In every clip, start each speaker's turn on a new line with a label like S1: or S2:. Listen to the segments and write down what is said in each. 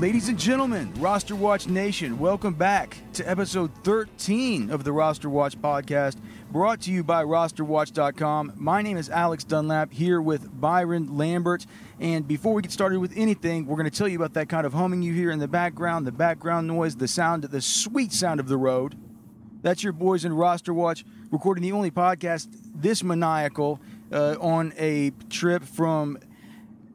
S1: Ladies and gentlemen, Roster Watch Nation, welcome back to episode 13 of the Roster Watch podcast, brought to you by rosterwatch.com. My name is Alex Dunlap here with Byron Lambert. And before we get started with anything, we're going to tell you about that kind of humming you hear in the background, the background noise, the sound, the sweet sound of the road. That's your boys in Roster Watch recording the only podcast this maniacal uh, on a trip from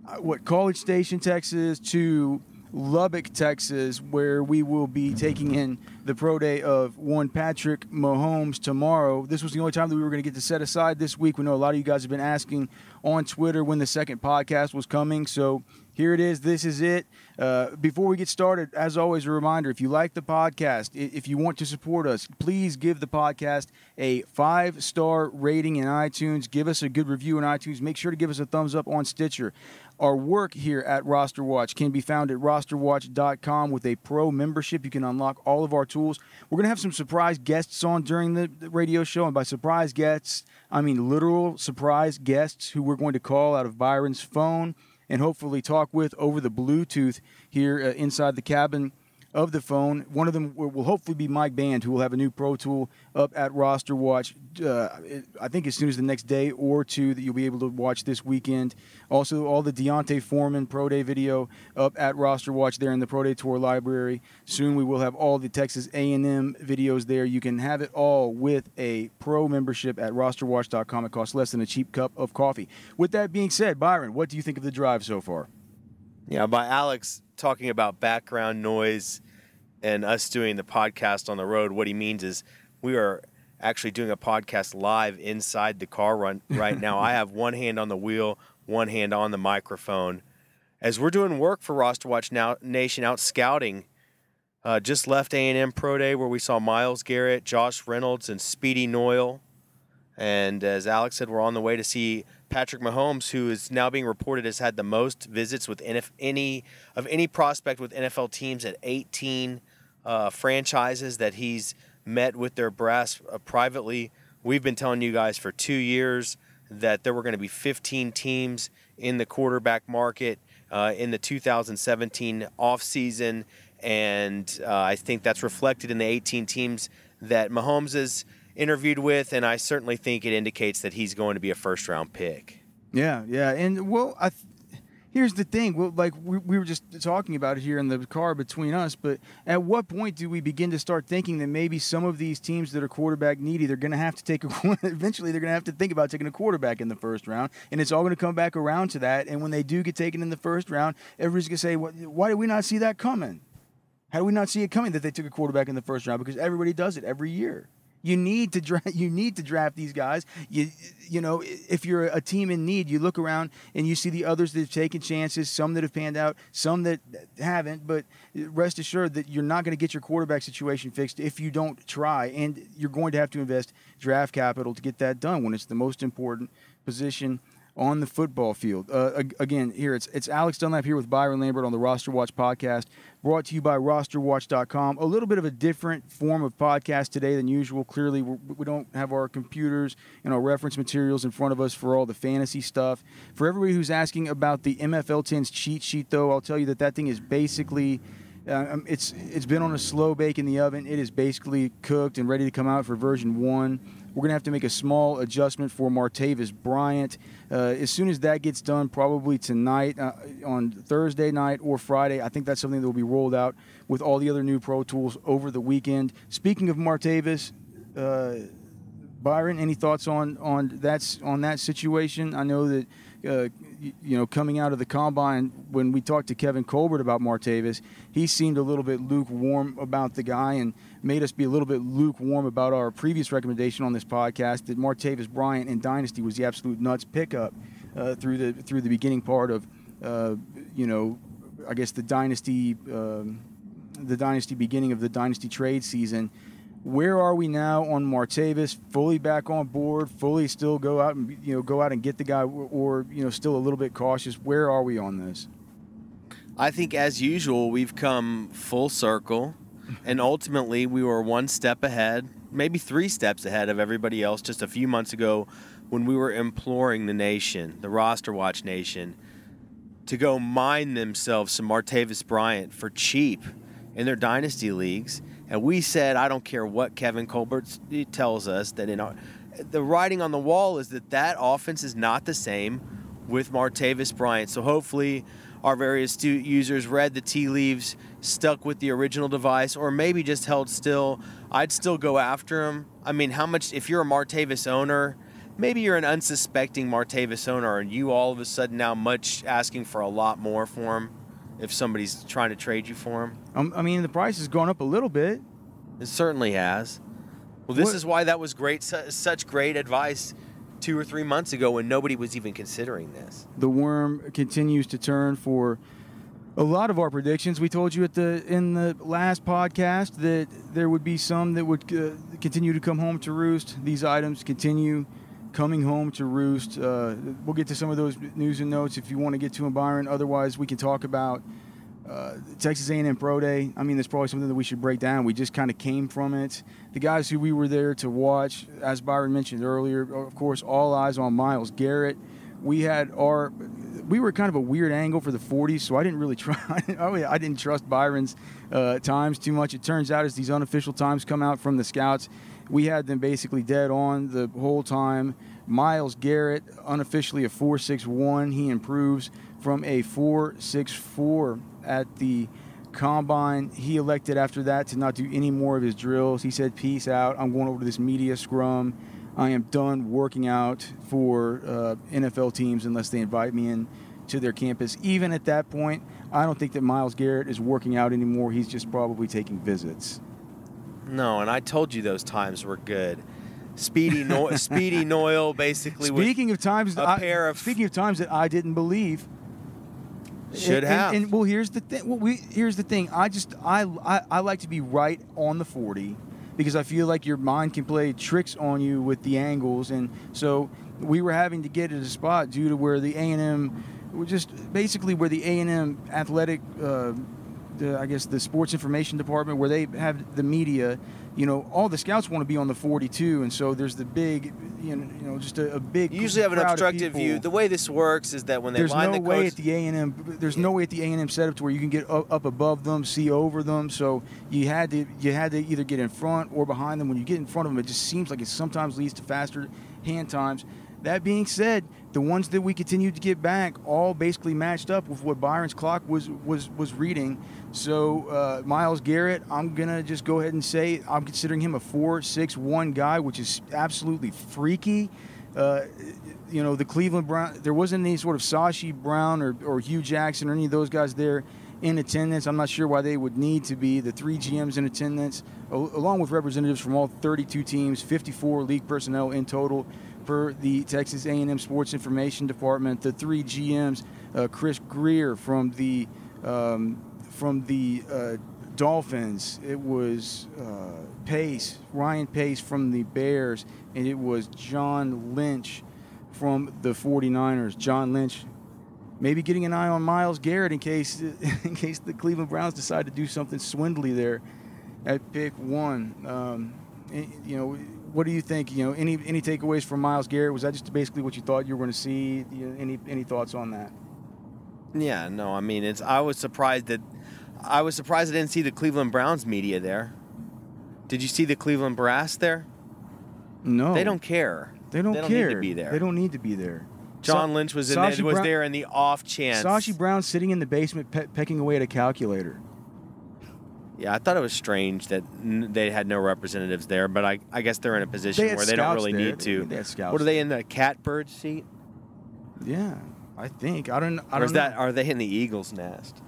S1: uh, what College Station, Texas to Lubbock, Texas, where we will be taking in the pro day of one Patrick Mahomes tomorrow. This was the only time that we were going to get to set aside this week. We know a lot of you guys have been asking on Twitter when the second podcast was coming, so here it is. This is it. Uh, before we get started, as always, a reminder if you like the podcast, if you want to support us, please give the podcast a five star rating in iTunes. Give us a good review in iTunes. Make sure to give us a thumbs up on Stitcher. Our work here at Roster Watch can be found at rosterwatch.com with a pro membership. You can unlock all of our tools. We're going to have some surprise guests on during the radio show. And by surprise guests, I mean literal surprise guests who we're going to call out of Byron's phone and hopefully talk with over the Bluetooth here uh, inside the cabin of the phone. One of them will hopefully be Mike Band, who will have a new Pro Tool up at Roster Watch. Uh, I think as soon as the next day or two that you'll be able to watch this weekend. Also, all the D'Onta Foreman Pro Day video up at Roster Watch there in the Pro Day Tour library. Soon we will have all the Texas A&M videos there. You can have it all with a pro membership at rosterwatch.com. It costs less than a cheap cup of coffee. With that being said, Byron, what do you think of the drive so far?
S2: Yeah, by Alex talking about background noise and us doing the podcast on the road, what he means is we are actually doing a podcast live inside the car run right now. I have one hand on the wheel, one hand on the microphone. As we're doing work for Roster Watch now, Nation out scouting, uh, just left A&M Pro Day where we saw Myles Garrett, Josh Reynolds, and Speedy Noil. And as Alex said, we're on the way to see Patrick Mahomes, who is now being reported has had the most visits with NF, any of any prospect with NFL teams at 18 uh, franchises that he's met with their brass uh, privately. We've been telling you guys for two years that there were going to be 15 teams in the quarterback market uh, in the 2017 offseason. And uh, I think that's reflected in the 18 teams that Mahomes has interviewed with. And I certainly think it indicates that he's going to be a first round pick.
S1: Yeah, yeah. And well, I. Th- here's the thing. Well, like we, we were just talking about it here in the car between us but at what point do we begin to start thinking that maybe some of these teams that are quarterback needy they're going to have to take a eventually they're going to have to think about taking a quarterback in the first round and it's all going to come back around to that and when they do get taken in the first round everybody's going to say why did we not see that coming? How do we not see it coming that they took a quarterback in the first round? Because everybody does it every year you need to draft. You need to draft these guys. You you know if you're a team in need, you look around and you see the others that have taken chances, some that have panned out, some that haven't. But rest assured that you're not going to get your quarterback situation fixed if you don't try, and you're going to have to invest draft capital to get that done when it's the most important position on the football field. Uh, again, here it's it's Alex Dunlap here with Byron Lambert on the Roster Watch podcast, brought to you by RosterWatch.com. A little bit of a different form of podcast today than usual. Clearly, we're, we do not have our computers and our reference materials in front of us for all the fantasy stuff. For everybody who's asking about the MFL 10's cheat sheet, though, I'll tell you that that thing is basically. Uh, um, it's it's been on a slow bake in the oven. It is basically cooked and ready to come out for version one. We're to have to make a small adjustment for Martavis Bryant. Uh, as soon as that gets done, probably tonight, uh, on Thursday night or Friday, I think that's something that will be rolled out with all the other new Pro Tools over the weekend. Speaking of Martavis, uh, Byron, any thoughts on on that on that situation? I know that uh, you know, coming out of the combine, when we talked to Kevin Colbert about Martavis, he seemed a little bit lukewarm about the guy and made us be a little bit lukewarm about our previous recommendation on this podcast that Martavis Bryant in Dynasty was the absolute nuts pickup uh, through the through the beginning part of, uh, you know, I guess the Dynasty. Um, the dynasty beginning of the dynasty trade season. Where are we now on Martavis? Fully back on board? Fully still go out and you know go out and get the guy, or you know still a little bit cautious? Where are we on this?
S2: I think, as usual, we've come full circle, and ultimately, we were one step ahead, maybe three steps ahead of everybody else just a few months ago when we were imploring the nation, the roster watch nation, to go mine themselves some Martavis Bryant for cheap in their dynasty leagues. And we said, I don't care what Kevin Colbert tells us, that in our, the writing on the wall is that that offense is not the same with Martavis Bryant. So hopefully, our various stu- users read the tea leaves, stuck with the original device, or maybe just held still. I'd still go after him. I mean, how much, if you're a Martavis owner, maybe you're an unsuspecting Martavis owner and you all of a sudden now much asking for a lot more for him if somebody's trying to trade you for him.
S1: Um, I mean, the price has gone up a little bit.
S2: It certainly has. Well, this
S1: What-
S2: is why that was great, su- such great advice two or three months ago when nobody was even considering this.
S1: The worm continues to turn for a lot of our predictions. We told you at the in the last podcast that there would be some that would uh, continue to come home to roost. These items continue coming home to roost. Uh, we'll get to some of those news and notes if you want to get to them, Byron. Otherwise, we can talk about uh, Texas A&M Pro Day. I mean, that's probably something that we should break down. We just kind of came from it. The guys who we were there to watch, as Byron mentioned earlier, of course, all eyes on Myles Garrett. We had our, we were kind of a weird angle for the 40s, so I didn't really try. I didn't trust Byron's uh, times too much. It turns out as these unofficial times come out from the scouts, we had them basically dead on the whole time. Myles Garrett, unofficially a 4.61. He improves from a 4.64 at the combine. He elected after that to not do any more of his drills. He said, Peace out. I'm going over to this media scrum. I am done working out for uh, NFL teams unless they invite me in to their campus. Even at that point, I don't think that Myles Garrett is working out anymore. He's just probably taking visits.
S2: No, and I told you those times were good. Speedy, no- Speedy Noil basically was-
S1: Speaking of times,
S2: a
S1: I,
S2: pair of-
S1: speaking of times that I didn't believe,
S2: should
S1: and,
S2: have.
S1: And, and, well, here's the thing. Well, we here's the thing. I just I, I I like to be right on the forty because I feel like your mind can play tricks on you with the angles, and so we were having to get at a spot due to where the A and M, just basically where the A and M athletic. Uh, the, I guess the sports information department where they have the media, you know, all the scouts want to be on the 42, and so there's the big, you know, you know just a, a big.
S2: you usually have an obstructive view. The way this works is that when they
S1: there's
S2: line
S1: no
S2: the
S1: way
S2: coach,
S1: at the A and M. There's no way at the A and M setup to where you can get up, up above them, see over them. So you had to you had to either get in front or behind them. When you get in front of them, it just seems like it sometimes leads to faster hand times. That being said, the ones that we continued to get back all basically matched up with what Byron's clock was was was reading. So uh, Myles Garrett, I'm gonna just go ahead and say I'm considering him a four six one guy, which is absolutely freaky. Uh, you know, the Cleveland Brown, there wasn't any sort of Sashi Brown or, or Hue Jackson or any of those guys there in attendance. I'm not sure why they would need to be. The three GMs in attendance, al- along with representatives from all 32 teams, 54 league personnel in total the Texas A&M Sports Information Department. The three GMs, uh, Chris Grier from the um, from the uh, Dolphins. It was uh, Pace, Ryan Pace from the Bears, and it was John Lynch from the 49ers. John Lynch maybe getting an eye on Myles Garrett in case in case the Cleveland Browns decide to do something swindly there at pick one. Um, you know, what do you think? You know, any any takeaways from Myles Garrett? Was that just basically what you thought you were going to see? You know, any any thoughts on that?
S2: yeah, no, I mean, it's. I was surprised that I was surprised I didn't see the Cleveland Browns media there. Did you see the Cleveland Brass there?
S1: No,
S2: They don't care.
S1: They don't
S2: they don't
S1: care
S2: need to be there.
S1: They don't need to be there.
S2: John Lynch was in there, was
S1: Brown-
S2: there in the off chance.
S1: Sashi Brown sitting in the basement pe- pecking away at a calculator.
S2: Yeah, I thought it was strange that n- they had no representatives there, but I, I guess they're in a position
S1: They had
S2: where they don't
S1: scouts
S2: really
S1: there.
S2: need to.
S1: They had scouts
S2: what are they in the catbird seat?
S1: Yeah. I think I don't. I
S2: or
S1: don't
S2: is that
S1: know.
S2: are they in the eagle's nest?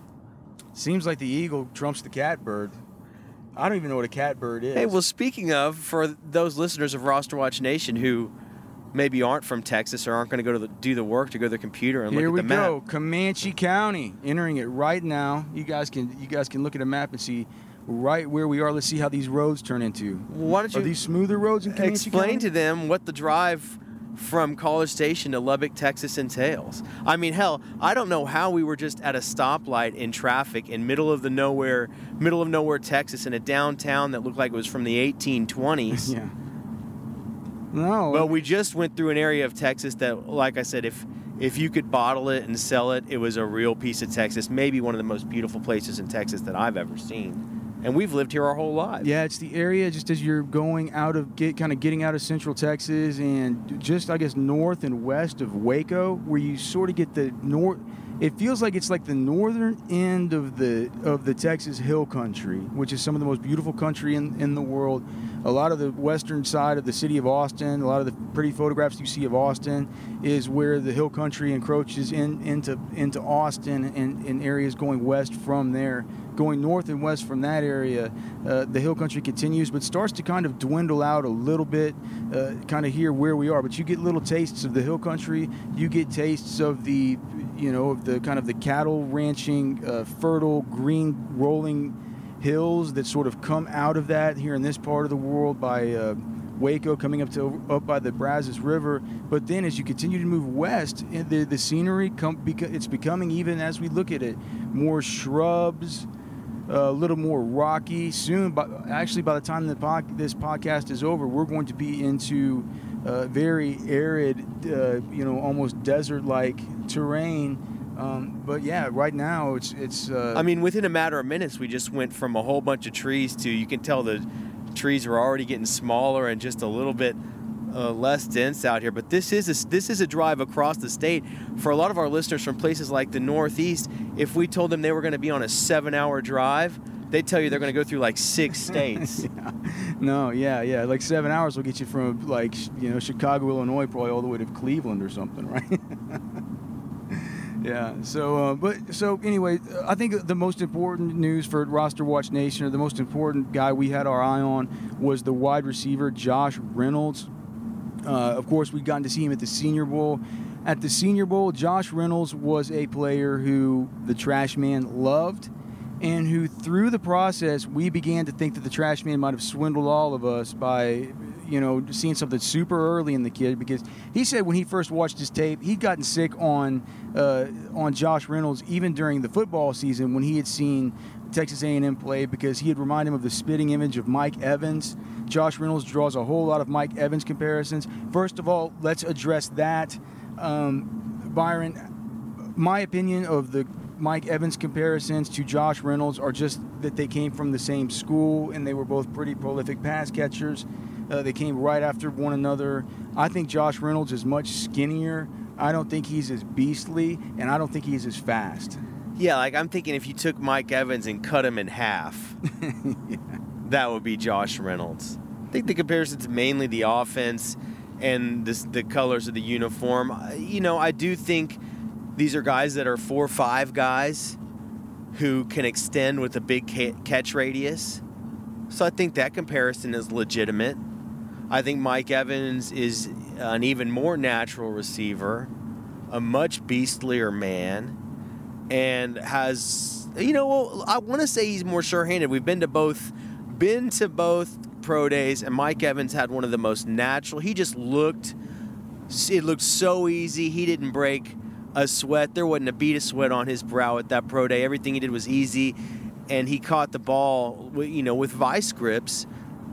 S1: Seems like the eagle trumps the catbird. I don't even know what a catbird is.
S2: Hey, well, speaking of, for those listeners of Roster Watch Nation who maybe aren't from Texas or aren't going to go to the, do the work to go to their computer and
S1: Here
S2: look at the map. Here we go.
S1: Comanche County. Entering it right now. You guys can you guys can look at a map and see right where we are. Let's see how these roads turn into.
S2: Why don't you Are
S1: these smoother roads in Comanche
S2: explain
S1: County?
S2: to them what the drive from College Station to Lubbock, Texas entails? I mean, hell, I don't know how we were just at a stoplight in traffic in middle of the nowhere, middle of nowhere, Texas, in a downtown that looked like it was from the 1820s.
S1: yeah. No.
S2: But we just went through an area of Texas that, like I said, if if you could bottle it and sell it, it was a real piece of Texas. Maybe one of the most beautiful places in Texas that I've ever seen. And we've lived here our whole lives.
S1: Yeah, it's the area just as you're going out of get kind of getting out of Central Texas and just I guess north and west of Waco, where you sort of get the north. It feels like it's like the northern end of the of the Texas Hill Country, which is some of the most beautiful country in, in the world. A lot of the western side of the city of Austin, a lot of the pretty photographs you see of Austin, is where the Hill Country encroaches in into into Austin and, and areas going west from there going north and west from that area, uh, the hill country continues, but starts to kind of dwindle out a little bit, uh, kind of here where we are. But you get little tastes of the hill country. You get tastes of the, you know, of the kind of the cattle ranching, uh, fertile, green, rolling hills that sort of come out of that here in this part of the world by. Uh, Waco coming up to up by the Brazos River, but then as you continue to move west, the the scenery come it's becoming even as we look at it more shrubs, a little more rocky. Soon, but actually, by the time the pod, this podcast is over, we're going to be into uh, very arid, uh, you know, almost desert-like terrain. Um, but yeah, right now it's it's. Uh,
S2: I mean, within a matter of minutes, we just went from a whole bunch of trees to you can tell the trees were already getting smaller and just a little bit uh, less dense out here. But this is a, this is a drive across the state for a lot of our listeners from places like the Northeast. If we told them they were going to be on a seven-hour drive, they tell you they're going to go through like six states.
S1: yeah. No, yeah, yeah. Like seven hours will get you from like you know Chicago, Illinois, probably all the way to Cleveland or something, right? yeah. So, uh, but so anyway, I think the most important news for Roster Watch Nation, or the most important guy we had our eye on, was the wide receiver Josh Reynolds. Uh, of course, we'd gotten to see him at the Senior Bowl. At the Senior Bowl, Josh Reynolds was a player who the Trash Man loved and who through the process we began to think that the trash man might have swindled all of us by you know seeing something super early in the kid because he said when he first watched his tape he'd gotten sick on uh, on Josh Reynolds even during the football season when he had seen Texas A&M play because he had reminded him of the spitting image of Mike Evans. Josh Reynolds draws a whole lot of Mike Evans comparisons. First of all, let's address that. Um, Byron, my opinion of the Mike Evans comparisons to Josh Reynolds are just that they came from the same school and they were both pretty prolific pass catchers. Uh, they came right after one another. I think Josh Reynolds is much skinnier. I don't think he's as beastly, and I don't think he's as fast.
S2: yeah, like I'm thinking if you took Mike Evans and cut him in half, that would be Josh Reynolds. I think the comparison's mainly the offense and this, the colors of the uniform. You know, I do think these are guys that are four or five guys who can extend with a big catch radius. So I think that comparison is legitimate. I think Mike Evans is an even more natural receiver, a much beastlier man, and has you know I want to say he's more sure-handed. We've been to both been to both pro days, and Mike Evans had one of the most natural. He just looked it looked so easy. He didn't break a sweat. There wasn't a bead of sweat on his brow at that pro day. Everything he did was easy, and he caught the ball, you know, with vice grips.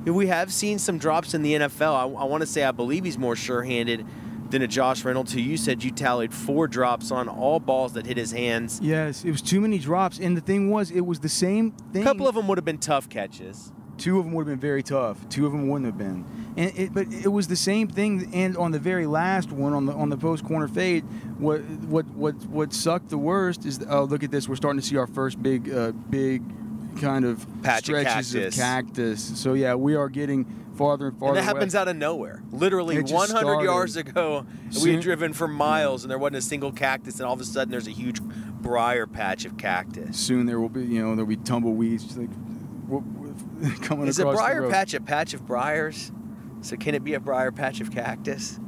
S2: We have seen some drops in the NFL. I, I want to say I believe he's more sure-handed than a Josh Reynolds, who you said you tallied four drops on all balls that hit his hands.
S1: Yes, it was too many drops, and the thing was, it was the same thing.
S2: A couple of them would have been tough catches.
S1: Two of them would have been very tough. Two of them wouldn't have been. And it, but it was the same thing. And on the very last one, on the on the post corner fade, what what what what sucked the worst is oh look at this. We're starting to see our first big uh, big kind of
S2: Patch of
S1: stretches
S2: cactus.
S1: cactus. So yeah, we are getting farther and farther.
S2: And that happens out of nowhere. Literally
S1: It just
S2: 100
S1: started.
S2: yards ago, we
S1: Soon-
S2: had driven for miles and there wasn't a single cactus, and all of a sudden there's a huge briar patch of cactus.
S1: Soon there will be, you know, there'll be tumbleweeds like w- w- coming
S2: Is a
S1: across the
S2: briar
S1: road.
S2: patch a patch of briars? So can it be a briar patch of cactus?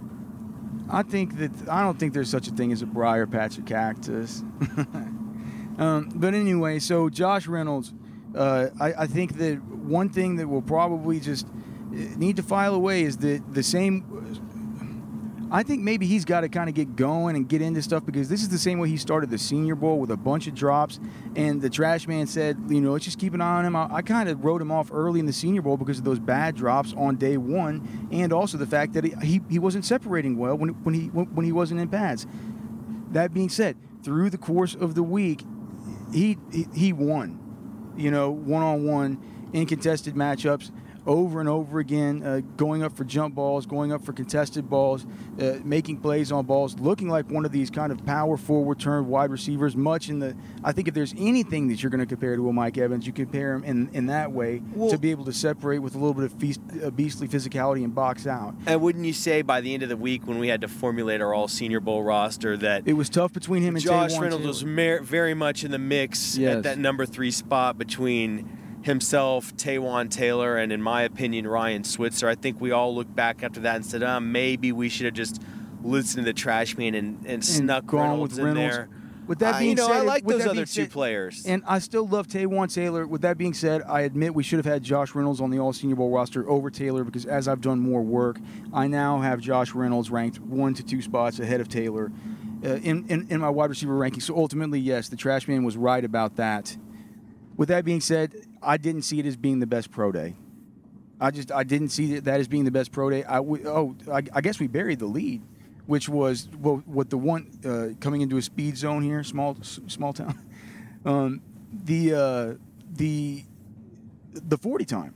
S1: I think that I don't think there's such a thing as a briar patch of cactus. um, but anyway, so Josh Reynolds, uh, I, I think that one thing that will probably just uh, need to file away is the the same. I think maybe he's got to kind of get going and get into stuff because this is the same way he started the Senior Bowl with a bunch of drops. And the trash man said, you know, let's just keep an eye on him. I, I kind of wrote him off early in the Senior Bowl because of those bad drops on day one, and also the fact that he, he, he wasn't separating well when, when he when, when he wasn't in pads. That being said, through the course of the week, he he, he won. You know, one on one in contested matchups over and over again, uh, going up for jump balls, going up for contested balls, uh, making plays on balls, looking like one of these kind of power forward turned wide receivers. Much in the, I think if there's anything that you're going to compare to a Mike Evans, you compare him in, in that way
S2: Well-
S1: to be able to separate with a little bit of feast, uh, beastly physicality and box out.
S2: And wouldn't you say by the end of the week when we had to formulate our all Senior Bowl roster that
S1: It was tough between him and
S2: Josh Reynolds was mer- very much in the mix
S1: Yes.
S2: at that number three spot between himself, Taywan Taylor, and in my opinion, Ryan Switzer. I think we all looked back after that and said, uh, maybe we should have just listened to the trash man and, and,
S1: and
S2: snuck Reynolds,
S1: with Reynolds.
S2: in there.
S1: With that being
S2: you know,
S1: said,
S2: I like those other two
S1: said-
S2: players.
S1: And I still love Taywan Taylor. With that being said, I admit we should have had Josh Reynolds on the All Senior Bowl roster over Taylor because as I've done more work, I now have Josh Reynolds ranked one to two spots ahead of Taylor uh, in, in, in my wide receiver ranking. So ultimately, yes, the trash man was right about that. With that being said, I didn't see it as being the best pro day. I just I didn't see that as being the best pro day. I w- oh I, I guess we buried the lead, which was well, what the one uh, coming into a speed zone here, small small town. Um, the uh, the the forty time.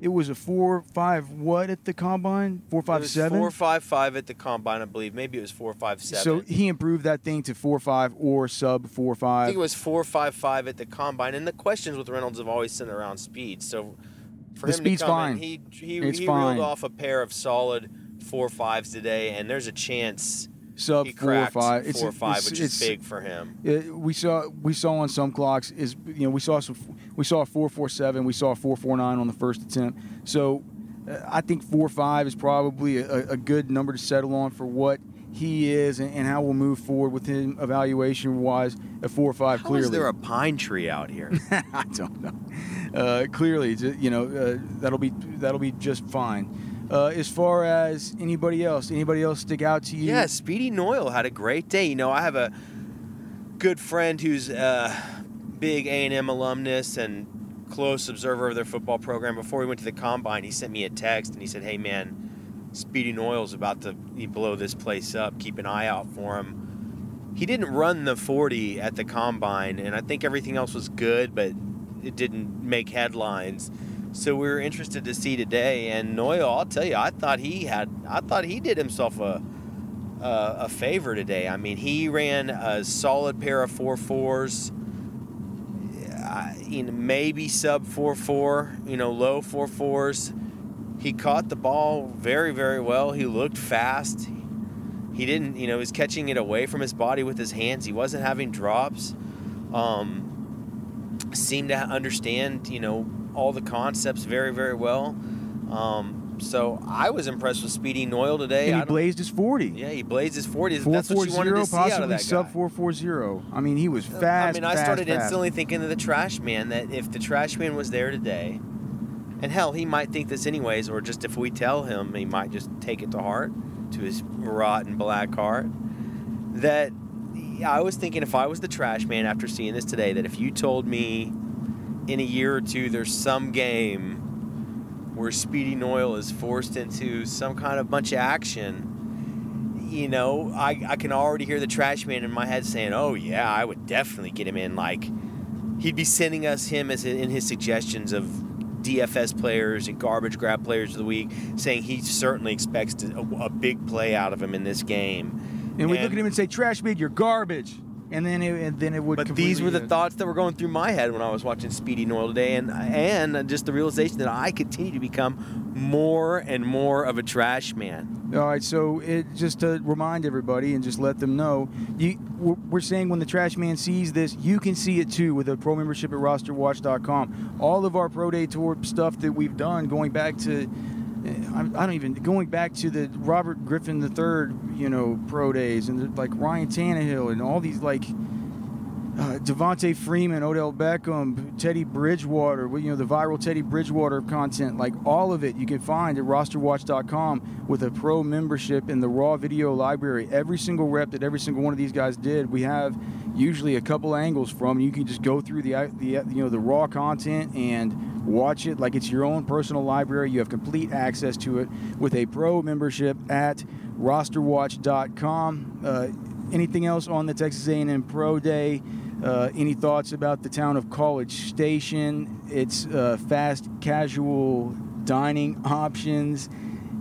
S1: It was a four five what at the combine? Four five seven.
S2: Four five five at the combine, I believe. Maybe it was four five seven.
S1: So he improved that thing to four five or sub four
S2: I
S1: five.
S2: think it was four five five at the combine, and the questions with Reynolds have always centered around speed. So for
S1: The
S2: him
S1: speed's
S2: to come
S1: fine.
S2: in, he he,
S1: It's
S2: he
S1: fine.
S2: reeled off a pair of solid four fives today, and there's a chance
S1: sub four or five.
S2: four or five,
S1: it's-
S2: which
S1: it's-
S2: is big for him.
S1: Uh, we saw we saw on some clocks is you know we saw some we saw a four four seven we saw a four four nine on the first attempt so uh, I think four five is probably a, a good number to settle on for what he is and, and how we'll move forward with him evaluation wise a four five
S2: How
S1: clearly
S2: is there a pine tree out here?
S1: I don't know uh, clearly you know uh, that'll be that'll be just fine uh, as far as anybody else anybody else stick out to you
S2: yeah, Speedy Noil had a great day. You know, I have a good friend who's a big A&M alumnus and close observer of their football program. Before we went to the combine, he sent me a text and he said, "Hey, man, Speedy Noil's about to blow this place up. Keep an eye out for him." He didn't run the 40 at the combine, and I think everything else was good, but it didn't make headlines. So we were interested to see today, and Noil, I'll tell you, I thought he had, I thought he did himself a uh, a favor today. I mean, he ran a solid pair of four fours. Know, maybe sub four four. You know, low four fours. He caught the ball very very well. He looked fast. He didn't, you know, he was catching it away from his body with his hands. He wasn't having drops. Um, seemed to understand, you know, all the concepts very very well. Um, so I was impressed with Speedy Noyle today.
S1: and he blazed his 40
S2: yeah, he blazed his 40s.
S1: Four
S2: That's what you wanted
S1: zero,
S2: to see out of
S1: possibly
S2: that
S1: sub four four zero. I mean, he was fast.
S2: I mean, I
S1: fast,
S2: started
S1: fast.
S2: instantly thinking of the trash man. That if the trash man was there today, and hell, he might think this anyways, or just if we tell him, he might just take it to heart, to his rotten black heart. That I was thinking if I was the trash man after seeing this today, that if you told me in a year or two there's some game where Speedy Noil is forced into some kind of bunch of action, you know, I, I can already hear the trash man in my head saying, "Oh yeah, I would definitely get him in." Like he'd be sending us him as in his suggestions of DFS players and garbage grab players of the week, saying he certainly expects a, a big play out of him in this game.
S1: And we look at him and say, "Trash man, you're garbage." And then it, and then it would.
S2: But these were the thoughts that were going through my head when I was watching Speedy Noil today, and and just the realization that I continue to become more and more of a trash man.
S1: All right, so it just to remind everybody and just let them know, you we're we're saying when the trash man sees this, you can see it too with a pro membership at rosterwatch.com. All of our pro day tour stuff that we've done, going back to, I I don't even going back to the Robert Griffin III, you know, pro days and like Ryan Tannehill and all these like. Uh, Devonta Freeman, Odell Beckham, Teddy Bridgewater, you know, the viral Teddy Bridgewater content, like all of it you can find at rosterwatch.com with a pro membership in the raw video library. Every single rep that every single one of these guys did, we have usually a couple angles from. You can just go through the, the you know the raw content and watch it like it's your own personal library. You have complete access to it with a pro membership at rosterwatch.com. Uh, anything else on the Texas A&M Pro Day? Uh, any thoughts about the town of College Station? Its uh, fast casual dining options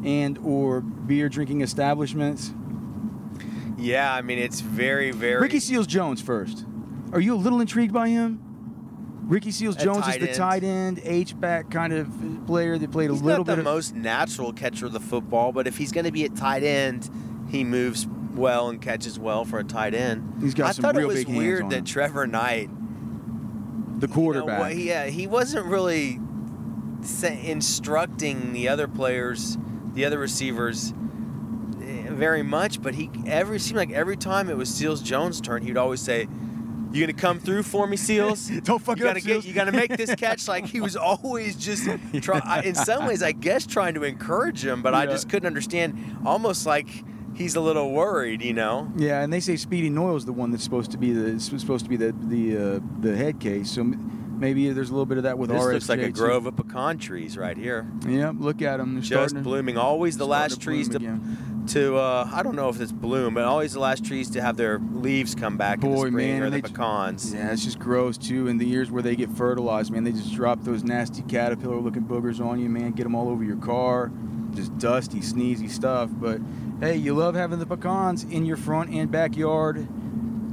S1: and or beer drinking establishments.
S2: Yeah, I mean it's very very.
S1: Ricky Seals Jones first. Are you a little intrigued by him? Ricky Seals Jones is the
S2: end.
S1: tight end, H back kind of player that played a little
S2: not the
S1: bit the
S2: most natural catcher of the football, but if he's going to be at tight end, he moves well and catches well for a tight end.
S1: He's got
S2: I
S1: some
S2: thought
S1: real
S2: it was
S1: big hands
S2: weird
S1: on
S2: that
S1: him.
S2: Trevor Knight,
S1: the
S2: you know,
S1: quarterback.
S2: yeah, he wasn't really instructing the other players, the other receivers, eh, very much. But he every seemed like every time it was Seals Jones' turn, he'd always say. You gonna come through for me, Seals?
S1: Don't fuck
S2: you
S1: it up,
S2: gotta
S1: Seals."
S2: Get, you gotta make this catch. Like he was always just, try, in some ways, I guess, trying to encourage him. But I just couldn't understand. Almost like he's a little worried, you know.
S1: Yeah, and they say Speedy Noil's the one that's supposed to be the supposed to be the the uh, the head case. So maybe there's a little bit of that with
S2: This
S1: RSJ.
S2: looks like a
S1: too.
S2: grove of pecan trees right here,
S1: Yeah, look at them. They're
S2: just blooming. Always the last
S1: to
S2: trees to
S1: again.
S2: to uh, I don't know if it's bloom, but always the last trees to have their leaves come back in the
S1: Boy,
S2: spring
S1: man,
S2: or
S1: and
S2: the pecans.
S1: Yeah, it's just gross too. In the years where they get fertilized, man, they just drop those nasty caterpillar-looking boogers on you, man. Get them all over your car, just dusty, sneezy stuff. But hey, you love having the pecans in your front and backyard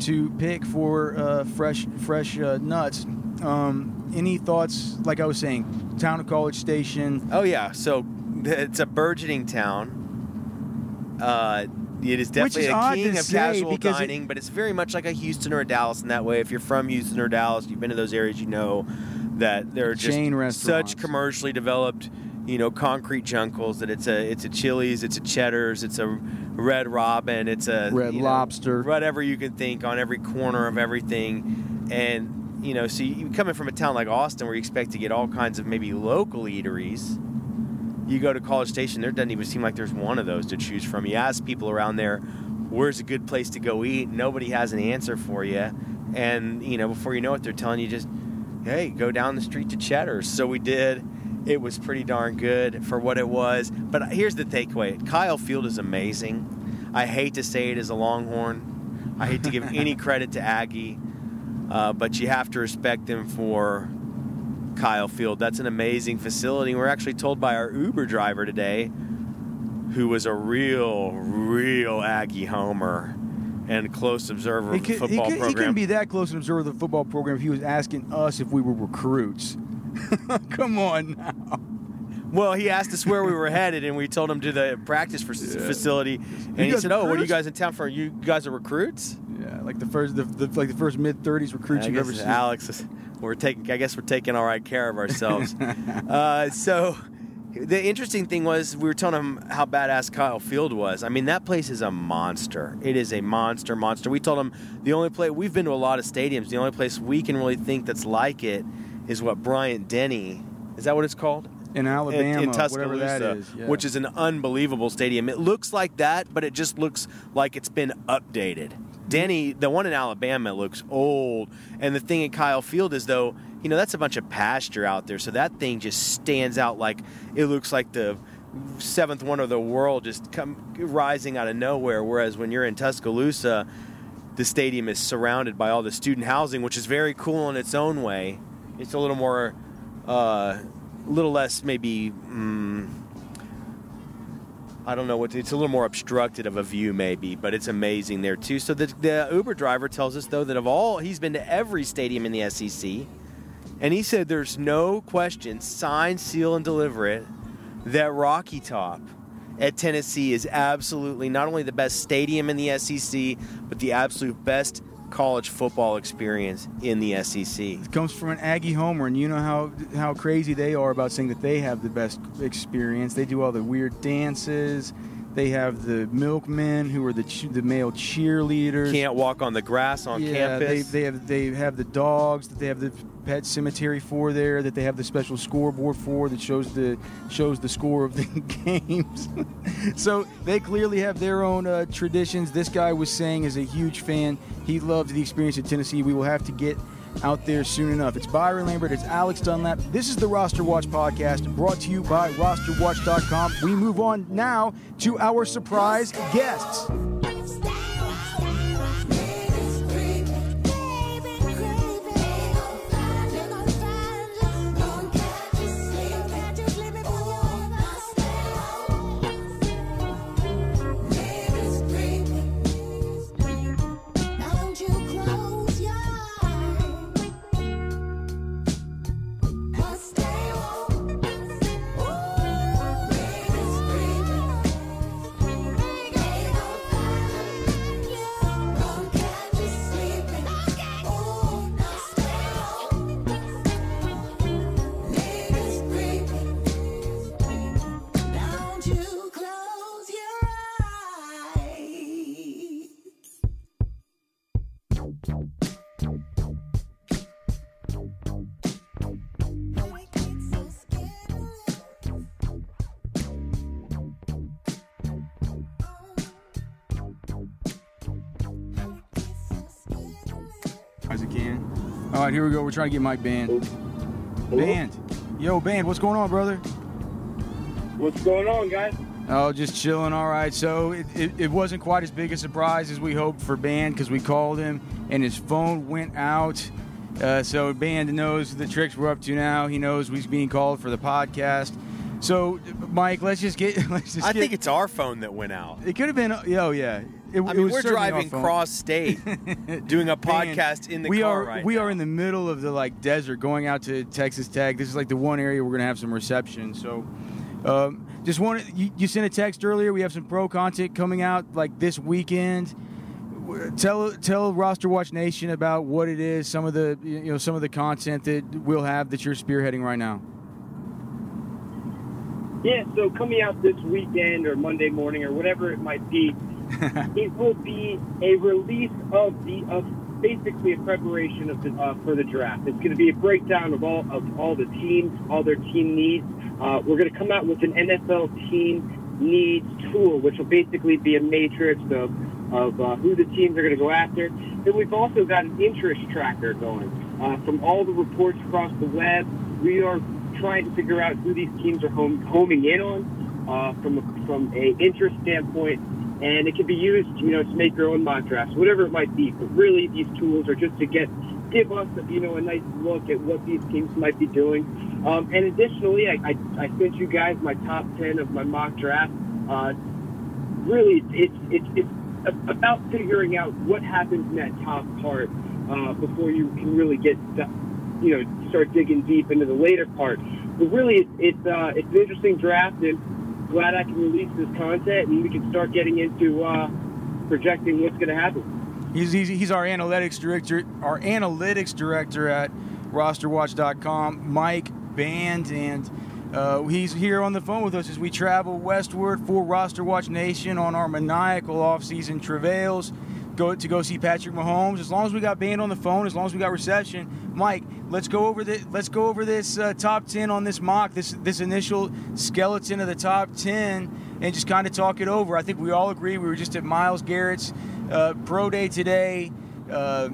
S1: to pick for uh, fresh, fresh uh, nuts. Um, any thoughts? Like I was saying, town of College Station.
S2: Oh yeah, so it's a burgeoning town. Uh, it is
S1: Which is
S2: definitely a king of casual
S1: because it-
S2: dining, but it's very much like a Houston or a Dallas in that way. If you're from Houston or Dallas, you've been to those areas, you know that there are just such commercially developed, you know, concrete junkles that it's a it's a Chili's, it's a Cheddar's, it's a Red Robin, it's a
S1: Red
S2: you know,
S1: Lobster.
S2: whatever you can think on every corner of everything, and you know, so you coming from a town like Austin where you expect to get all kinds of maybe local eateries you go to College Station, there doesn't even seem like there's one of those to choose from. You ask people around there, where's a good place to go eat? Nobody has an answer for you. And, you know, before you know it, they're telling you just, hey, go down the street to Cheddar's. So we did. It was pretty darn good for what it was. But here's the takeaway Kyle Field is amazing. I hate to say it as a Longhorn, I hate to give any credit to Aggie, uh, but you have to respect them for Kyle Field. That's an amazing facility. We're actually told by our Uber driver today, who was a real, real Aggie homer and close observer
S1: He,
S2: of the
S1: could, he,
S2: football
S1: could, he couldn't be that close an observer of the football program if he was asking us if we were recruits. Come on now.
S2: well, he asked us where we were headed, and we told him to the practice for facility. And he said, "Oh, what are you guys in town for? You guys are recruits?"
S1: Yeah, like the first, the, the like the first mid thirties recruits
S2: I
S1: you've
S2: guess
S1: ever seen.
S2: Alex, is- we're taking. I guess we're taking all right care of ourselves. uh, so, the interesting thing was we were telling him how badass Kyle Field was. I mean, that place is a monster. It is a monster, monster. We told him the only place we've been to a lot of stadiums. The only place we can really think that's like it is what Bryant Denny. Is that what it's called?
S1: in
S2: in-
S1: Alabama,
S2: in,
S1: whatever that
S2: Tuscaloosa,
S1: is, yeah.
S2: which is an unbelievable stadium. It looks like that, but it just looks like it's been updated. Denny, the one in Alabama, looks old, and the thing at Kyle Field is though, you know, that's a bunch of pasture out there, so that thing just stands out like it looks like the seventh wonder of the world just come rising out of nowhere. Whereas when you're in Tuscaloosa, the stadium is surrounded by all the student housing, which is very cool in its own way. It's a little more, uh, a little less maybe mm, I don't know what it's a little more obstructed of a view maybe, but it's amazing there too. So the, the Uber driver tells us though that of all he's been to every stadium in the SEC, and he said there's no question, sign, seal, and deliver it, that Rocky Top at Tennessee is absolutely not only the best stadium in the SEC, but the absolute best college football experience in the SEC.
S1: It comes from an Aggie homer, and you know how how crazy they are about saying that they have the best experience. They do all the weird dances. They have the milkmen who are the the male cheerleaders.
S2: Can't walk on the grass on
S1: yeah, they,
S2: campus.
S1: they have they have the dogs that they have the pet cemetery for there that they have the special scoreboard for that shows the shows the score of the games. so they clearly have their own uh, traditions. This guy was saying is a huge fan. He loved the experience at Tennessee. We will have to get out there soon enough. It's Byron Lambert. It's Alex Dunlap. This is the Roster Watch podcast brought to you by rosterwatch.com. We move on now to our surprise guests. Right, here we go. We're trying to get Mike Band. Band. Yo, Band, what's going on, brother?
S3: What's going on, guys?
S1: Oh, just chilling. All right. So it, it, it wasn't quite as big a surprise as we hoped for Band because we called him and his phone went out. Uh, so Band knows the tricks we're up to now. He knows he's being called for the podcast. So, Mike, let's just get. Let's just
S2: I
S1: get,
S2: think it's our phone that went out.
S1: it could have been. Oh yeah. It,
S2: I
S1: it
S2: mean,
S1: was
S2: we're driving cross state, doing a
S1: Man,
S2: podcast in the
S1: we
S2: car
S1: are
S2: right
S1: we
S2: now.
S1: are in the middle of the like desert going out to Texas Tech. This is like the one area we're gonna have some reception. So, um, just wanted you, you sent a text earlier. We have some pro content coming out like this weekend. Tell tell Roster Watch Nation about what it is. Some of the you know some of the content that we'll have that you're spearheading right now.
S3: Yeah, so coming out this weekend or Monday morning or whatever it might be, it will be a release of the of basically a preparation of the uh, for the draft. It's going to be a breakdown of all of all the teams, all their team needs. Uh, we're going to come out with an NFL team needs tool, which will basically be a matrix of of uh, who the teams are going to go after. Then we've also got an interest tracker going uh, from all the reports across the web. We are trying to figure out who these teams are home, homing in on uh, from a, from a interest standpoint, and it can be used, you know, to make your own mock drafts, whatever it might be. But really, these tools are just to get give us, you know, a nice look at what these teams might be doing. Um, and additionally, I, I, I sent you guys my top ten of my mock draft. Uh, really, it's it's it's about figuring out what happens in that top part uh, before you can really get, you know, start digging deep into the later part. But really, it's it's, uh, it's an interesting draft, and glad I can release this content, and we can start getting into uh, projecting what's going to happen.
S1: He's, he's, he's our analytics director, our analytics director at rosterwatch.com, Mike Band, and uh, he's here on the phone with us as we travel westward for Roster Watch Nation on our maniacal offseason travails. Go to go see Patrick Mahomes. As long as we got Band on the phone, as long as we got reception, Mike, let's go over the let's go over this uh, top ten on this mock, this this initial skeleton of the top ten, and just kind of talk it over. I think we all agree. We were just at Myles Garrett's uh, pro day today. Uh,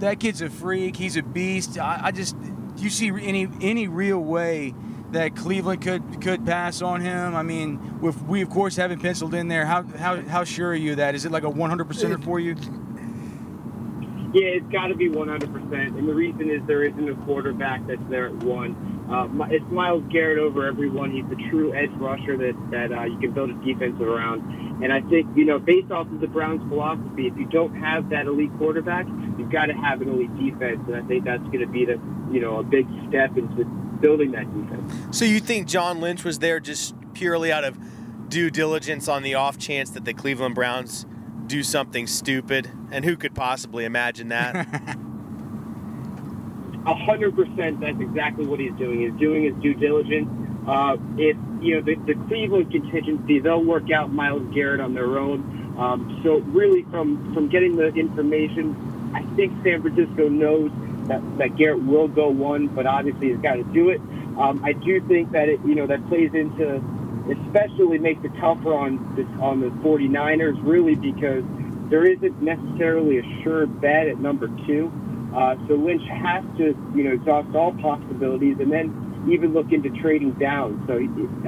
S1: that kid's a freak. He's a beast. I, I just do you see any any real way that Cleveland could could pass on him? I mean, with, we of course haven't penciled in there. How how how sure are you of that? Is it like a 100 percent for you?
S3: Yeah, it's got to be 100%. And the reason is there isn't a quarterback that's there at one. Uh, it's Myles Garrett over everyone. He's a true edge rusher that, that uh, you can build a defense around. And I think, you know, based off of the Browns' philosophy, if you don't have that elite quarterback, you've got to have an elite defense. And I think that's going to be the, you know, a big step into building that defense.
S2: So you think John Lynch was there just purely out of due diligence on the off chance that the Cleveland Browns do something stupid? And who could possibly imagine that?
S3: A hundred percent. That's exactly what he's doing. He's doing his due diligence. Uh, if you know the, the Cleveland contingency, they'll work out Myles Garrett on their own. Um, so really, from from getting the information, I think San Francisco knows that, that Garrett will go one, but obviously he's got to do it. Um, I do think that it you know that plays into, especially makes it tougher on this on the 49ers, really because there isn't necessarily a sure bet at number two. Uh, so Lynch has to, you know, exhaust all possibilities and then even look into trading down. So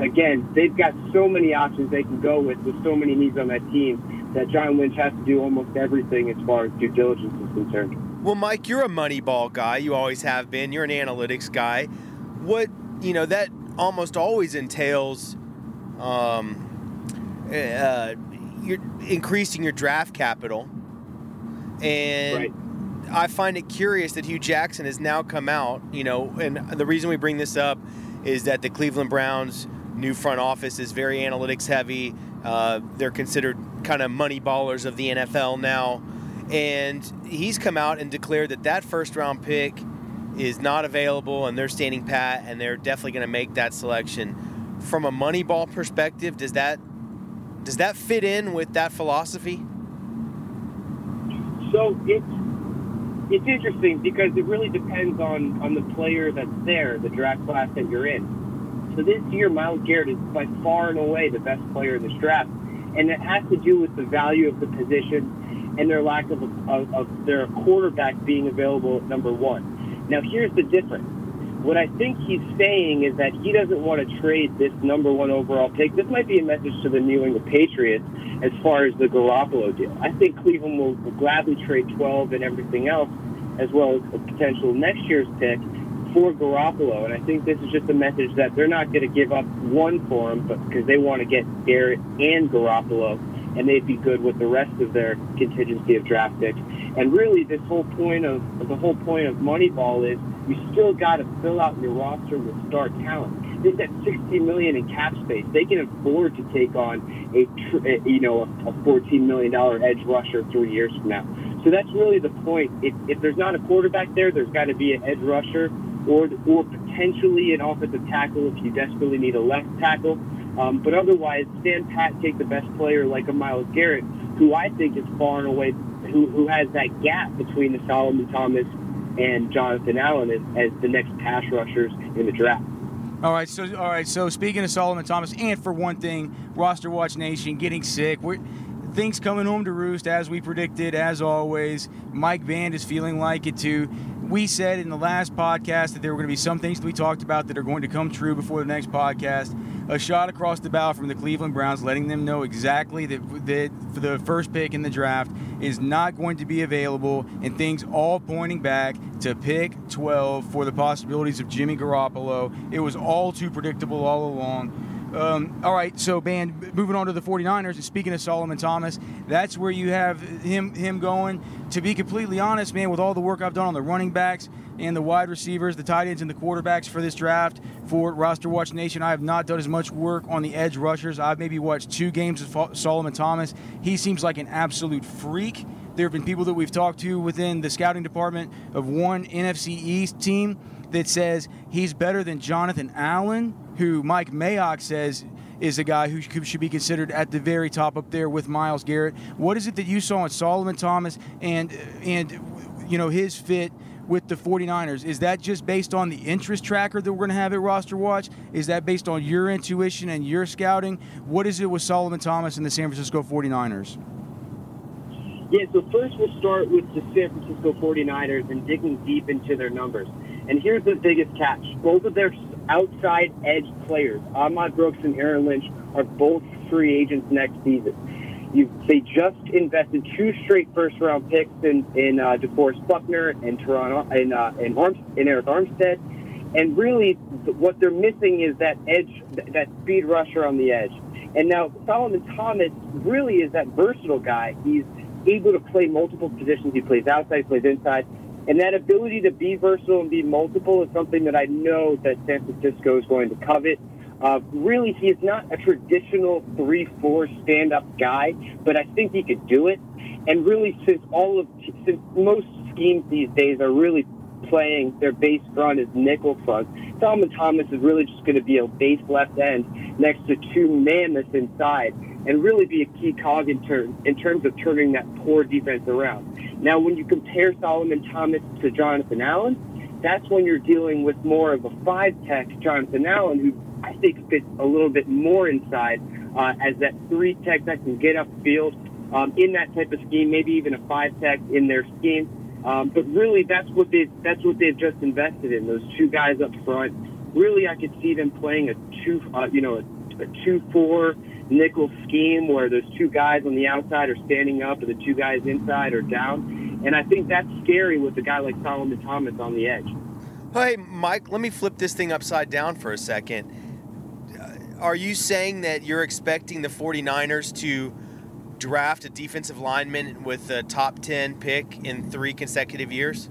S3: again, they've got so many options they can go with with so many needs on that team that John Lynch has to do almost everything as far as due diligence is concerned.
S2: Well, Mike, you're a Moneyball guy. You always have been. You're an analytics guy. What you know that almost always entails, um, uh, you're increasing your draft capital, and
S3: Right.
S2: I find it curious that Hue Jackson has now come out. You know, and the reason we bring this up is that the Cleveland Browns' new front office is very analytics heavy. Uh, they're considered kind of money ballers of the NFL now. And he's come out and declared that that first round pick is not available and they're standing pat and they're definitely going to make that selection. From a money ball perspective, does that does that fit in with that philosophy?
S3: So it's it's interesting because it really depends on on the player that's there, the draft class that you're in. So this year, Myles Garrett is by far and away the best player in this draft, and it has to do with the value of the position and their lack of, of, of their quarterback being available at number one. Now, here's the difference. What I think he's saying is that he doesn't want to trade this number one overall pick. This might be a message to the New England Patriots as far as the Garoppolo deal. I think Cleveland will, will gladly trade 12 and everything else, as well as a potential next year's pick for Garoppolo. And I think this is just a message that they're not going to give up one for him, but because they want to get Garrett and Garoppolo, and they'd be good with the rest of their contingency of draft picks. And really, this whole point of the whole point of Moneyball is you still got to fill out your roster with star talent. They've 60 million in cap space. They can afford to take on a- you know a 14 million dollar edge rusher three years from now. So that's really the point. If, if there's not a quarterback there, there's got to be an edge rusher or or potentially an offensive tackle if you desperately need a left tackle. Um, but otherwise, stand pat, take the best player like a Myles Garrett, who I think is far and away, who, who has that gap between the Solomon Thomas and Jonathan Allen as, as the next pass rushers in the draft.
S1: All right, so all right, so speaking of Solomon Thomas, and for one thing, roster watch nation getting sick. We're things coming home to roost as we predicted, as always. Mike Band is feeling like it too. We said in the last podcast that there were going to be some things that we talked about that are going to come true before the next podcast. A shot across the bow from the Cleveland Browns, letting them know exactly that, that for the first pick in the draft is not going to be available, and things all pointing back to pick 12 for the possibilities of Jimmy Garoppolo. It was all too predictable all along. Um, all right, so man, moving on to the 49ers, and speaking of Solomon Thomas, that's where you have him him going. To be completely honest, man, with all the work I've done on the running backs and the wide receivers, the tight ends, and the quarterbacks for this draft for Roster Watch Nation, I have not done as much work on the edge rushers. I've maybe watched two games of Solomon Thomas. He seems like an absolute freak. There have been people that we've talked to within the scouting department of one NFC East team that says he's better than Jonathan Allen, who Mike Mayock says is a guy who should be considered at the very top up there with Myles Garrett. What is it that you saw in Solomon Thomas and and you know his fit with the 49ers? Is that just based on the interest tracker that we're going to have at Roster Watch? Is that based on your intuition and your scouting? What is it with Solomon Thomas and the San Francisco 49ers?
S3: Yeah, so first we'll start with the San Francisco 49ers and digging deep into their numbers. And here's the biggest catch. Both of their outside edge players, Ahmad Brooks and Aaron Lynch, are both free agents next season. You, they just invested two straight first round picks in in uh, DeForest Buckner and Toronto and uh, Arms, Arik Armstead, and really what they're missing is that edge, th- that speed rusher on the edge. And now Solomon Thomas really is that versatile guy. He's able to play multiple positions. He plays outside, he plays inside. And that ability to be versatile and be multiple is something that I know that San Francisco is going to covet. Uh, really, is not a traditional 3-4 stand-up guy, but I think he could do it. And really, since all of since most schemes these days are really playing their base front as nickel front, Solomon Thomas is really just going to be a base left end next to two mammoths inside, and really be a key cog in, turn, in terms of turning that poor defense around. Now, when you compare Solomon Thomas to Jonathan Allen, that's when you're dealing with more of a five tech Jonathan Allen, who I think fits a little bit more inside uh, as that three tech that can get upfield um, in that type of scheme, maybe even a five tech in their scheme. Um, but really, that's what they that's what they've just invested in. Those two guys up front. Really, I could see them playing a two, uh, you know, a, a two-four nickel scheme where those two guys on the outside are standing up and the two guys inside are down. And I think that's scary with a guy like Solomon Thomas on the edge.
S2: Hey, Mike, let me flip this thing upside down for a second. Uh, Are you saying that you're expecting the 49ers to draft a defensive lineman with a top 10 pick in three consecutive years?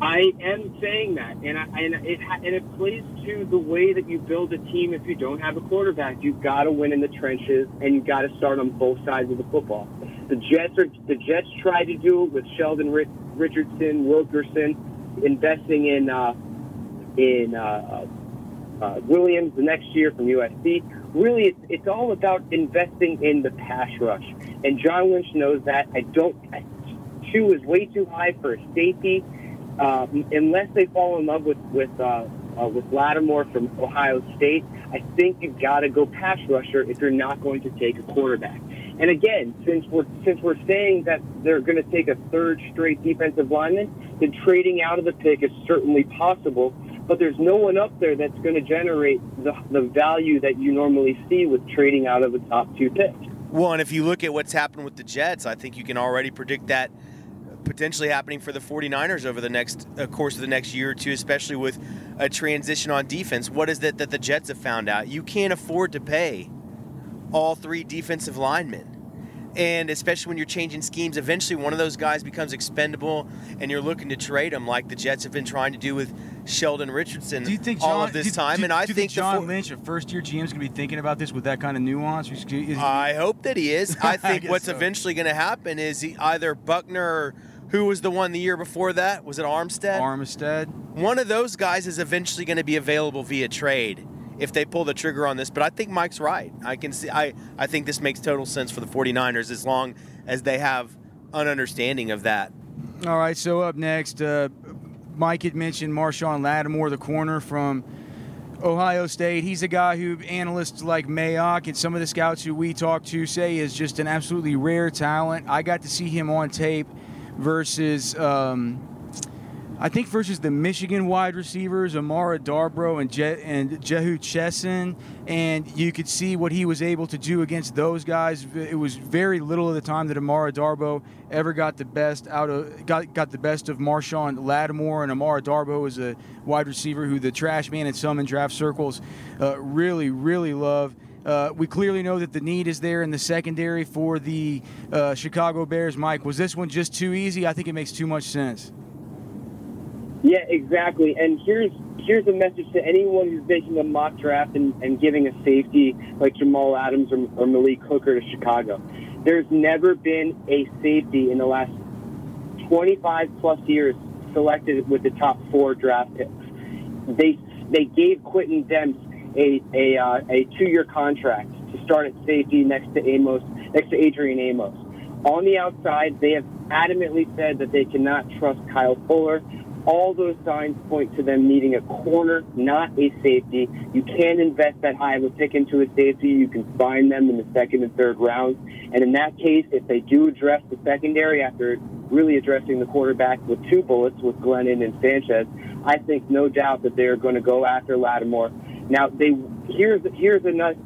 S3: I am saying that, and I, and it and it plays to the way that you build a team. If you don't have a quarterback, you've got to win in the trenches, and you've got to start on both sides of the football. The Jets are the Jets tried to do it with Sheldon Ri- Richardson, Wilkerson, investing in uh, in uh, uh, Williams the next year from USC. Really, it's, it's all about investing in the pass rush, and John Lynch knows that. I don't. I, two is way too high for a safety uh, unless they fall in love with with uh, uh, with Lattimore from Ohio State, I think you've got to go pass rusher if you're not going to take a quarterback. And again, since we're since we're saying that they're going to take a third straight defensive lineman, then trading out of the pick is certainly possible. But there's no one up there that's going to generate the, the value that you normally see with trading out of the top two picks.
S2: Well, and if you look at what's happened with the Jets, I think you can already predict that potentially happening for the 49ers over the next uh, course of the next year or two, especially with a transition on defense. What is it that the Jets have found out? You can't afford to pay all three defensive linemen. And especially when you're changing schemes, eventually one of those guys becomes expendable and you're looking to trade them like the Jets have been trying to do with Sheldon Richardson
S1: Do you think John,
S2: all of this
S1: do,
S2: time.
S1: Do,
S2: and I think,
S1: think John
S2: four-
S1: Lynch, a first-year GM, is going to be thinking about this with that kind of nuance? Is- is-
S2: I hope that he is. I think
S1: guess
S2: what's
S1: so.
S2: eventually going to happen is he, either Buckner or who was the one the year before that? Was it Armstead?
S1: Armstead.
S2: one of those guys is eventually going to be available via trade if they pull the trigger on this. But I think Mike's right. I can see. I I think this makes total sense for the 49ers as long as they have an understanding of that.
S1: All right, so up next, uh, Mike had mentioned Marshawn Lattimore, the corner from Ohio State. He's a guy who analysts like Mayock and some of the scouts who we talk to say is just an absolutely rare talent. I got to see him on tape versus. Um, I think versus the Michigan wide receivers, Amara Darboh and, Je- and Jehu Chesson, and you could see what he was able to do against those guys. It was very little of the time that Amara Darboh ever got the best out of got got the best of Marshawn Lattimore, and Amara Darboh is a wide receiver who the trash man in some in draft circles uh, really really love. Uh, we clearly know that the need is there in the secondary for the uh, Chicago Bears. Mike, was this one just too easy? I think it makes too much sense.
S3: Yeah, exactly. And here's here's a message to anyone who's making a mock draft and, and giving a safety like Jamal Adams or, or Malik Hooker to Chicago. There's never been a safety in the last 25 plus years selected with the top four draft picks. They they gave Quintin Demps a a, uh, a two year contract to start at safety next to Amos next to Adrian Amos. On the outside, they have adamantly said that they cannot trust Kyle Fuller. All those signs point to them needing a corner, not a safety. You can invest that high of a pick into a safety. You can find them in the second and third rounds. And in that case, if they do address the secondary after really addressing the quarterback with two bullets with Glennon and Sanchez, I think no doubt that they're going to go after Lattimore. Now, they here's here's another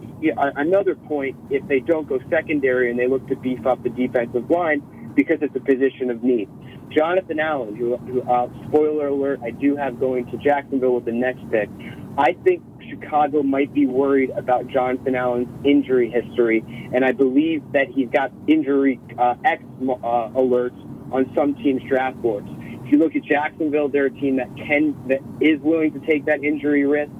S3: another point if they don't go secondary and they look to beef up the defensive line because it's a position of need. Jonathan Allen, who, who uh, spoiler alert, I do have going to Jacksonville with the next pick. I think Chicago might be worried about Jonathan Allen's injury history, and I believe that he's got injury uh, X uh, alerts on some teams' draft boards. If you look at Jacksonville, they're a team that can that is willing to take that injury risk.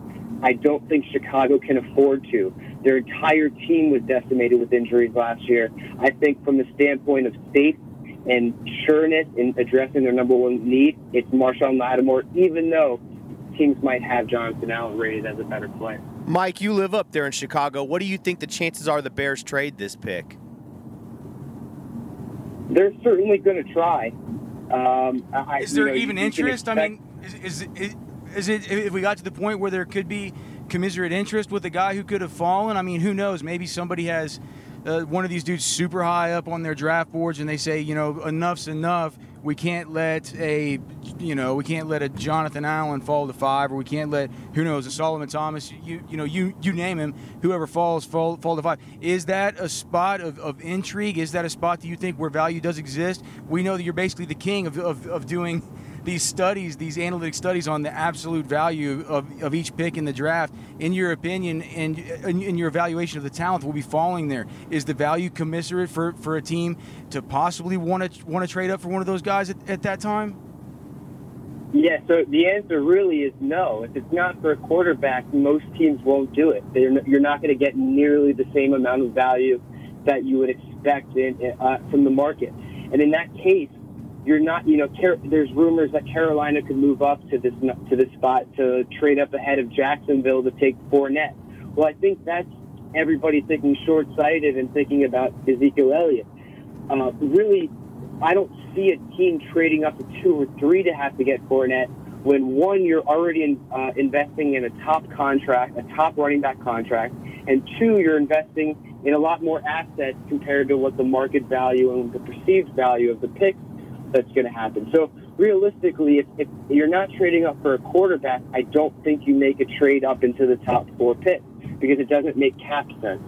S3: I don't think Chicago can afford to. Their entire team was decimated with injuries last year. I think from the standpoint of safe and sureness in addressing their number one need, it's Marshawn Lattimore, even though teams might have Jonathan Allen rated as a better player.
S2: Mike, you live up there in Chicago. What do you think the chances are the Bears trade this pick?
S3: They're certainly going to try. Um, I,
S1: Is there
S3: you know,
S1: even
S3: you can
S1: interest? I mean, is, is, is, is it if we got to the point where there could be commiserate interest with a guy who could have fallen? I mean, who knows? Maybe somebody has uh, one of these dudes super high up on their draft boards, and they say, you know, enough's enough. We can't let a, you know, we can't let a Jonathan Allen fall to five, or we can't let who knows a Solomon Thomas. You, you know, you you name him, whoever falls fall fall to five. Is that a spot of, of intrigue? Is that a spot that you think where value does exist? We know that you're basically the king of, of, of doing these studies, these analytic studies on the absolute value of, of each pick in the draft, in your opinion and in, in your evaluation of the talent will be falling there. Is the value commensurate for, for a team to possibly want to want to trade up for one of those guys at, at that time?
S3: Yeah, so the answer really is no. If it's not for a quarterback, most teams won't do it. They're, you're not going to get nearly the same amount of value that you would expect in, uh, from the market. And in that case, you're not, you know, Car- there's rumors that Carolina could move up to this to this spot to trade up ahead of Jacksonville to take Fournette. Well, I think that's everybody thinking short-sighted and thinking about Ezekiel Elliott. Uh, really, I don't see a team trading up to two or three to have to get Fournette when one, you're already in, uh, investing in a top contract, a top running back contract, and two, you're investing in a lot more assets compared to what the market value and the perceived value of the picks that's going to happen. So realistically, if, if you're not trading up for a quarterback, I don't think you make a trade up into the top four picks because it doesn't make cap sense.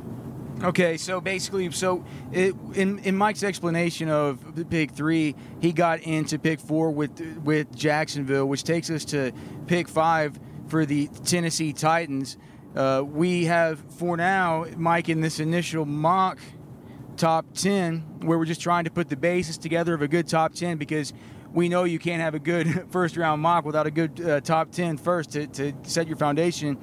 S1: Okay, so basically, so it, in in Mike's explanation of the pick three, he got into pick four with with Jacksonville, which takes us to pick five for the Tennessee Titans. Uh, we have for now, Mike, in this initial mock top 10 where we're just trying to put the basis together of a good top 10 because we know you can't have a good first round mock without a good uh, top 10 first to, to set your foundation.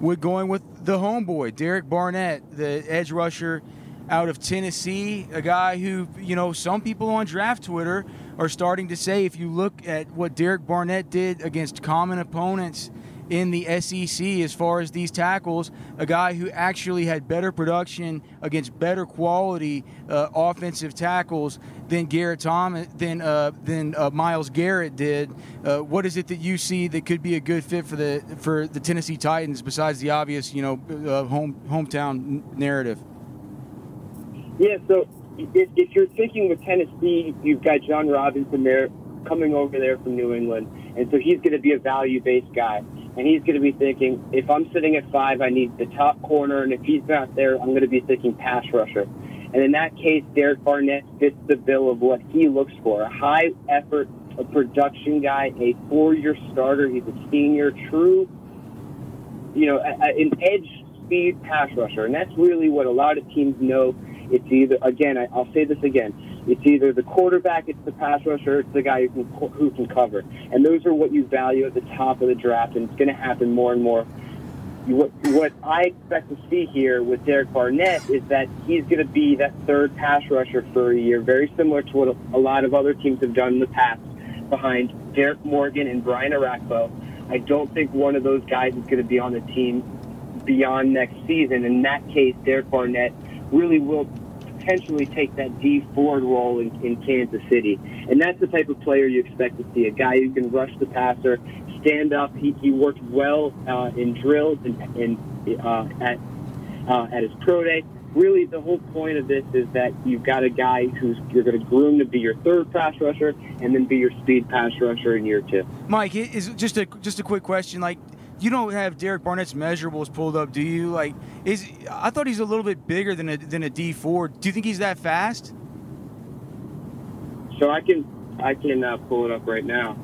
S1: We're going with the homeboy, Derek Barnett, the edge rusher out of Tennessee, a guy who, you know, some people on draft Twitter are starting to say if you look at what Derek Barnett did against common opponents in the SEC as far as these tackles, a guy who actually had better production against better quality uh, offensive tackles than Garrett Thomas than uh, than uh, Myles Garrett did. Uh, what is it that you see that could be a good fit for the for the Tennessee Titans besides the obvious, you know, uh, home hometown narrative?
S3: Yeah, so if, if you're thinking with Tennessee, you've got Jon Robinson there coming over there from New England, and so he's going to be a value-based guy, and he's going to be thinking, if I'm sitting at five, I need the top corner, and if he's not there, I'm going to be thinking pass rusher. And in that case, Derek Barnett fits the bill of what he looks for: a high-effort, a production guy, a four-year starter. He's a senior, true you know, an edge speed pass rusher. And that's really what a lot of teams know. It's either, again, I'll say this again, it's either the quarterback, it's the pass rusher, it's the guy who can, who can cover. And those are what you value at the top of the draft, and it's going to happen more and more. What, what I expect to see here with Derek Barnett is that he's going to be that third pass rusher for a year, very similar to what a, lot of other teams have done in the past behind Derrick Morgan and Brian Orakpo. I don't think one of those guys is going to be on the team beyond next season. In that case, Derek Barnett really will potentially take that Dee Ford role in, in Kansas City. And that's the type of player you expect to see, a guy who can rush the passer, stand up. He, he worked well uh, in drills and, and uh, at, uh, at his pro day. Really, the whole point of this is that you've got a guy who's you're going to groom to be your third pass rusher and then be your speed pass rusher in year two.
S1: Mike, is just a just a quick question. Like, you don't have Derek Barnett's measurables pulled up, do you? Like, is I thought he's a little bit bigger than a than a Dee Ford. Do you think he's that fast?
S3: So I can I can uh, pull it up right now.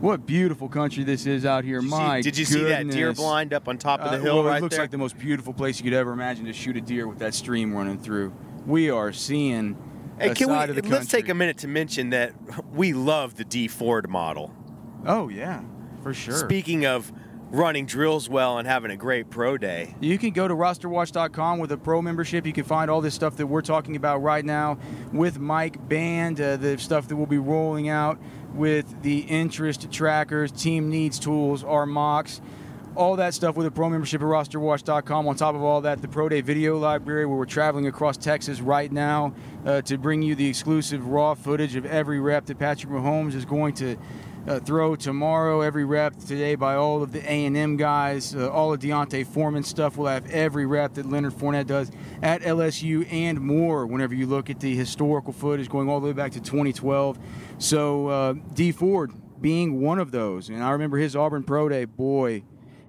S1: What beautiful country this is out here!
S2: Did you,
S1: My
S2: see, did you see that deer
S1: goodness.
S2: blind up on top of the
S1: Uh,
S2: hill
S1: well,
S2: right
S1: it looks
S2: there?
S1: like the most beautiful place you could ever imagine to shoot a deer with that stream running through. We are seeing
S2: hey,
S1: a
S2: can
S1: side
S2: we
S1: of the
S2: let's take a minute to mention that we love the Dee Ford model.
S1: Oh yeah, for sure.
S2: Speaking of running drills well and having a great pro day,
S1: You can go to rosterwatch.com with a pro membership. You can find all this stuff that we're talking about right now with Mike Band, uh, the stuff that we'll be rolling out with the interest trackers, team needs tools, our mocks, all that stuff with a pro membership at rosterwatch.com. On top of all that, the Pro Day video library where we're traveling across Texas right now uh, to bring you the exclusive raw footage of every rep that Patrick Mahomes is going to uh, throw tomorrow. Every rep today by all of the A&M guys, uh, all of D'Onta Foreman stuff. We'll have every rep that Leonard Fournette does at LSU and more. Whenever you look at the historical footage going all the way back to 2012, so uh, Dee Ford being one of those, and I remember his Auburn Pro Day. Boy,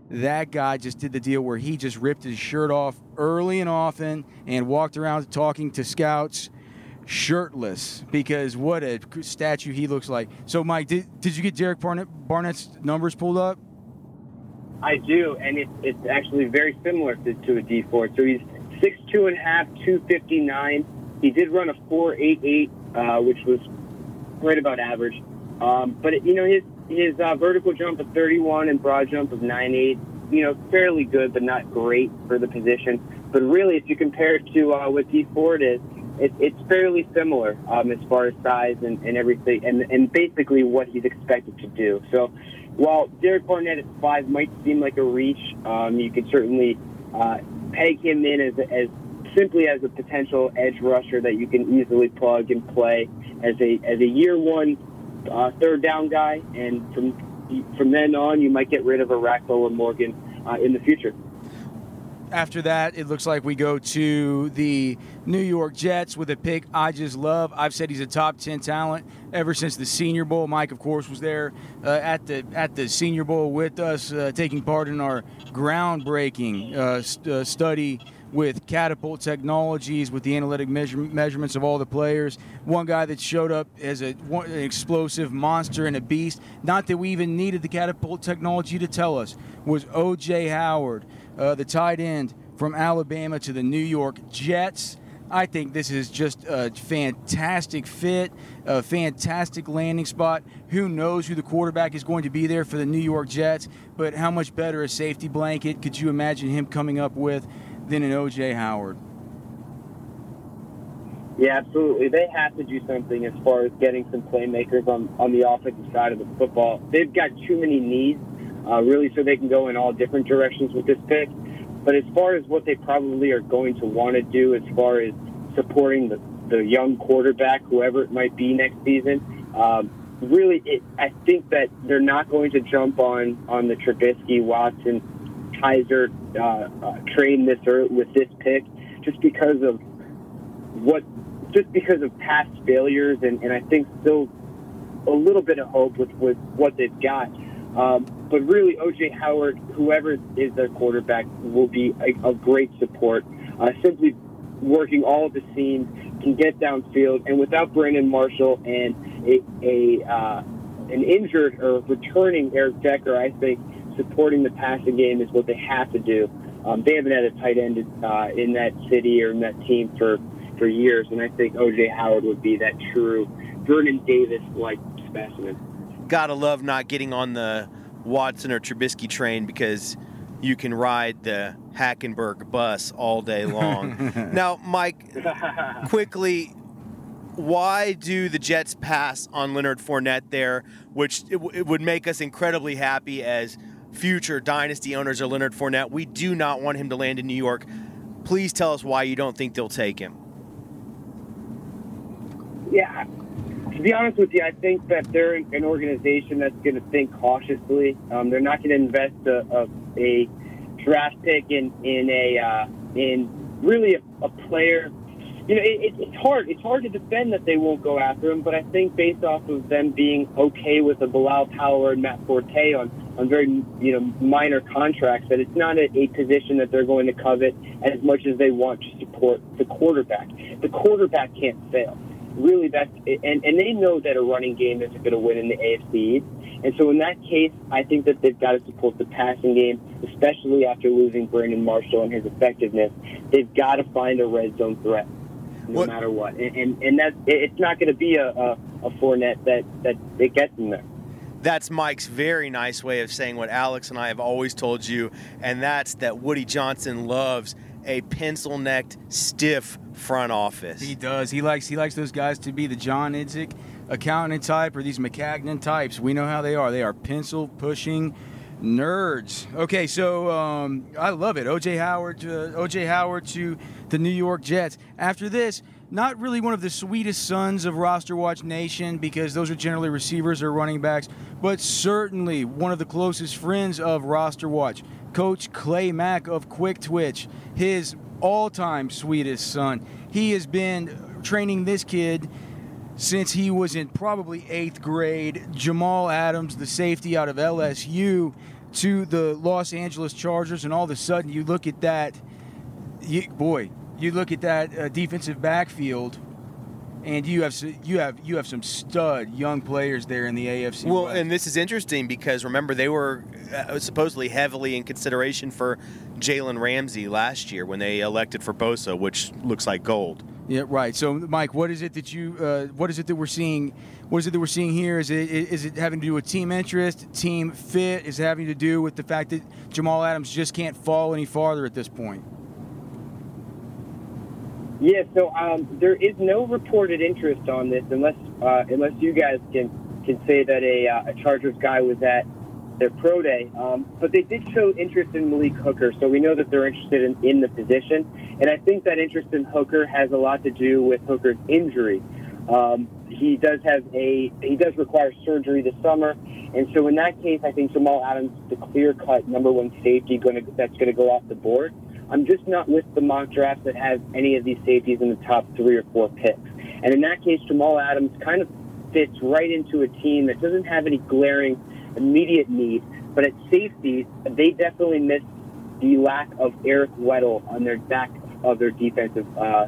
S1: that guy just did the deal where he just ripped his shirt off early and often and walked around talking to scouts shirtless because what a statue he looks like. So, Mike, did, did you get Derek Barnett, Barnett's numbers pulled up?
S3: I do, and it's it's actually very similar to, to a Dee Ford. So he's six two and a half, two fifty nine. He did run a four eight eight, uh, which was right about average. Um, but it, you know his his uh, vertical jump of thirty one and broad jump of nine eight. You know, fairly good, but not great for the position. But really, if you compare it to uh, what Dee Ford is, it, it's fairly similar um, as far as size and, and everything, and, and basically what he's expected to do. So while Derek Barnett at five might seem like a reach, um, you could certainly uh, peg him in as, as simply as a potential edge rusher that you can easily plug and play as a as a year one uh, third down guy, and from from then on, you might get rid of a Orakpo or Morgan uh, in the future.
S1: After that, it looks like we go to the New York Jets with a pick I just love. I've said he's a top 10 talent ever since the Senior Bowl. Mike, of course, was there uh, at the at the Senior Bowl with us, uh, taking part in our groundbreaking uh, st- uh, study with Catapult Technologies, with the analytic measure- measurements of all the players. One guy that showed up as a, one, an explosive monster and a beast, not that we even needed the Catapult Technology to tell us, was O.J. Howard, uh, the tight end from Alabama to the New York Jets. I think this is just a fantastic fit, a fantastic landing spot. Who knows who the quarterback is going to be there for the New York Jets, but how much better a safety blanket could you imagine him coming up with than an O.J. Howard?
S3: Yeah, absolutely. They have to do something as far as getting some playmakers on, on the offensive side of the football. They've got too many needs, uh, really, so they can go in all different directions with this pick. But as far as what they probably are going to want to do, as far as supporting the, the young quarterback, whoever it might be next season, um, really, it, I think that they're not going to jump on on the Trubisky, Watson, Kizer uh, uh, train this early, with this pick, just because of what just because of past failures and, and I think still a little bit of hope with, with what they've got. Um, but really, OJ Howard, whoever is their quarterback, will be a, a great support. Uh, simply working all of the seams, can get downfield, and without Brandon Marshall and a, a uh, an injured or returning Eric Decker, I think supporting the passing game is what they have to do. Um, they haven't had a tight end uh, in that city or in that team for for years, and I think OJ Howard would be that true Vernon Davis like specimen.
S2: gotta love not getting on the Watson or Trubisky train because you can ride the Hackenberg bus all day long. now, Mike, quickly, why do the Jets pass on Leonard Fournette there, which it, w- it would make us incredibly happy as future dynasty owners of Leonard Fournette? We do not want him to land in New York. Please tell us why you don't think they'll take him.
S3: Yeah, to be honest with you, I think that they're an organization that's going to think cautiously. Um, they're not going to invest a, a, a draft pick in in a uh, in really a, a player. You know, it, it, it's hard. It's hard to defend that they won't go after him, but I think based off of them being okay with a Bilal Powell and Matt Forte on on very you know minor contracts that it's not a, a position that they're going to covet as much as they want to support the quarterback. The quarterback can't fail. Really, that's and and they know that a running game isn't going to win in the AFC And so in that case, I think that they've got to support the passing game, especially after losing Brandon Marshall and his effectiveness. They've got to find a red zone threat, no
S2: What-
S3: matter what. And and, and that's it- it's not going to be a, a a Fournette that that it gets in there.
S2: That's Mike's very nice way of saying what Alex and I have always told you, and that's that Woody Johnson loves a pencil necked, stiff front office.
S1: He does. He likes he likes those guys to be the John Idzik accountant type or these Maccagnan types. We know how they are. They are pencil pushing nerds. Okay, so um, I love it. OJ Howard, to, OJ Howard to the New York Jets. After this, not really one of the sweetest sons of Roster Watch Nation because those are generally receivers or running backs, but certainly one of the closest friends of Roster Watch. Coach Clay Mack of Quick Twitch, his all-time sweetest son. He has been training this kid since he was in probably eighth grade. Jamal Adams, the safety out of LSU, to the Los Angeles Chargers, and all of a sudden you look at that, you, boy, you look at that uh, defensive backfield, and you have you have you have some stud young players there in the AFC.
S2: Well,
S1: West.
S2: and this is interesting because remember they were uh, supposedly heavily in consideration for Jalen Ramsey last year when they elected for Bosa, which looks like gold.
S1: Yeah, right. So, Mike, what is it that you, uh, what is it that we're seeing? What is it that we're seeing here? Is it is it having to do with team interest, team fit? Is it having to do with the fact that Jamal Adams just can't fall any farther at this point?
S3: Yeah, so um, there is no reported interest on this unless uh, unless you guys can can say that a, uh, a Chargers guy was at their pro day. Um, but they did show interest in Malik Hooker, so we know that they're interested in, in the position. And I think that interest in Hooker has a lot to do with Hooker's injury. Um, he does have a he does require surgery this summer, and so in that case, I think Jamal Adams, the clear cut number one safety, going that's going to go off the board. I'm just not with the mock drafts that have any of these safeties in the top three or four picks. And in that case, Jamal Adams kind of fits right into a team that doesn't have any glaring immediate need. But at safety, they definitely miss the lack of Eric Weddle on their back of their defensive, uh,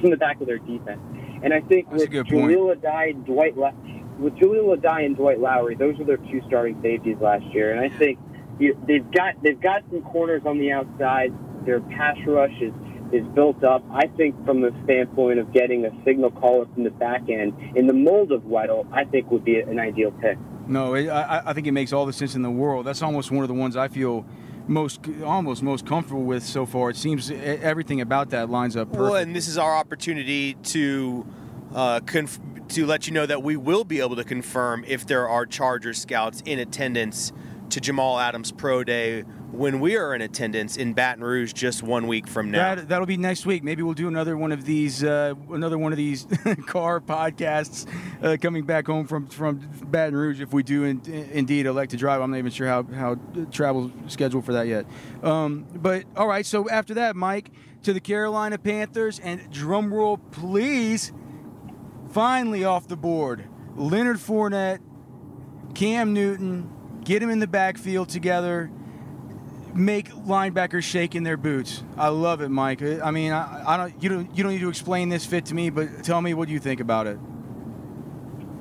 S3: from the back of their defense. And I think
S1: That's
S3: with
S1: point.
S3: Addae and Dwight, La- with Jahleel Addae and Dwight Lowery, those were their two starting safeties last year. And I think you, they've got they've got some corners on the outside. Their pass rush is is built up. I think from the standpoint of getting a signal caller from the back end in the mold of Weddle, I think would be an ideal pick.
S1: No, it, I, I think it makes all the sense in the world. That's almost one of the ones I feel most almost most comfortable with so far. It seems everything about that lines up perfect.
S2: Well, and this is our opportunity to uh, conf- to let you know that we will be able to confirm if there are Charger scouts in attendance to Jamal Adams Pro Day when we are in attendance in Baton Rouge just one week from now.
S1: That that'll be next week. Maybe we'll do another one of these uh, another one of these car podcasts uh, coming back home from from Baton Rouge if we do in, indeed elect to drive. I'm not even sure how how travel schedule for that yet. Um, but all right, so after that, Mike to the Carolina Panthers and drum roll please. Finally off the board, Leonard Fournette, Cam Newton, get him in the backfield together make linebackers shake in their boots. I love it, Mike. I mean, I, I don't you don't you don't need to explain this fit to me, but tell me what you think about it.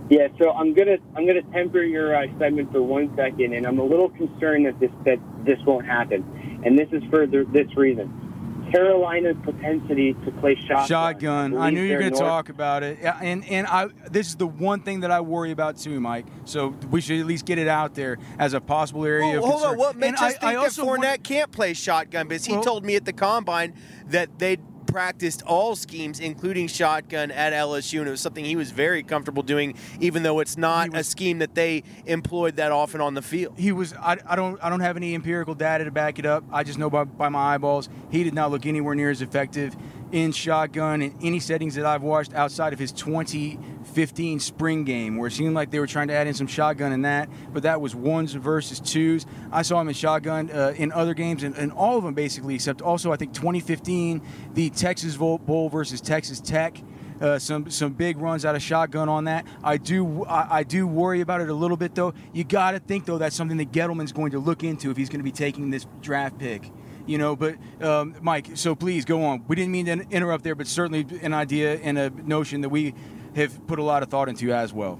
S3: Yeah, so I'm gonna I'm gonna temper your uh, excitement for one second, and I'm a little concerned that this that this won't happen, and this is for the, this reason. Carolina's propensity to play shotgun.
S1: Shotgun. I knew you were going to talk about it, Yeah, and and I this is the one thing that I worry about too, Mike. So we should at least get it out there as a possible area
S2: Well,
S1: of
S2: hold
S1: concern.
S2: on. What
S1: And
S2: makes
S1: I-
S2: us think
S1: I
S2: that Fournette
S1: wonder-
S2: can't play shotgun? Because he
S1: Well-
S2: told me at the combine that they practiced all schemes, including shotgun, at LSU, and it was something he was very comfortable doing, even though it's not
S1: was-
S2: a scheme that they employed that often on the field.
S1: he was I, I don't I don't have any empirical data to back it up. I just know by, by my eyeballs he did not look anywhere near as effective in shotgun in any settings that I've watched outside of his 2015 spring game where it seemed like they were trying to add in some shotgun in that, but that was ones versus twos. I saw him in shotgun uh, in other games and, and all of them basically except also I think 2015 the Texas Bowl versus Texas Tech. uh, some some big runs out of shotgun on that. I do I, I do worry about it a little bit though. You got to think though that's something that Gettleman's going to look into if he's going to be taking this draft pick. You know, but um, Mike, so please go on. We didn't mean to interrupt there, but certainly an idea and a notion that we have put a lot of thought into as well.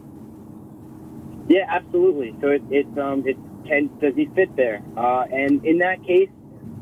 S3: Yeah, absolutely. So it, it's um, it can does he fit there? Uh, and in that case,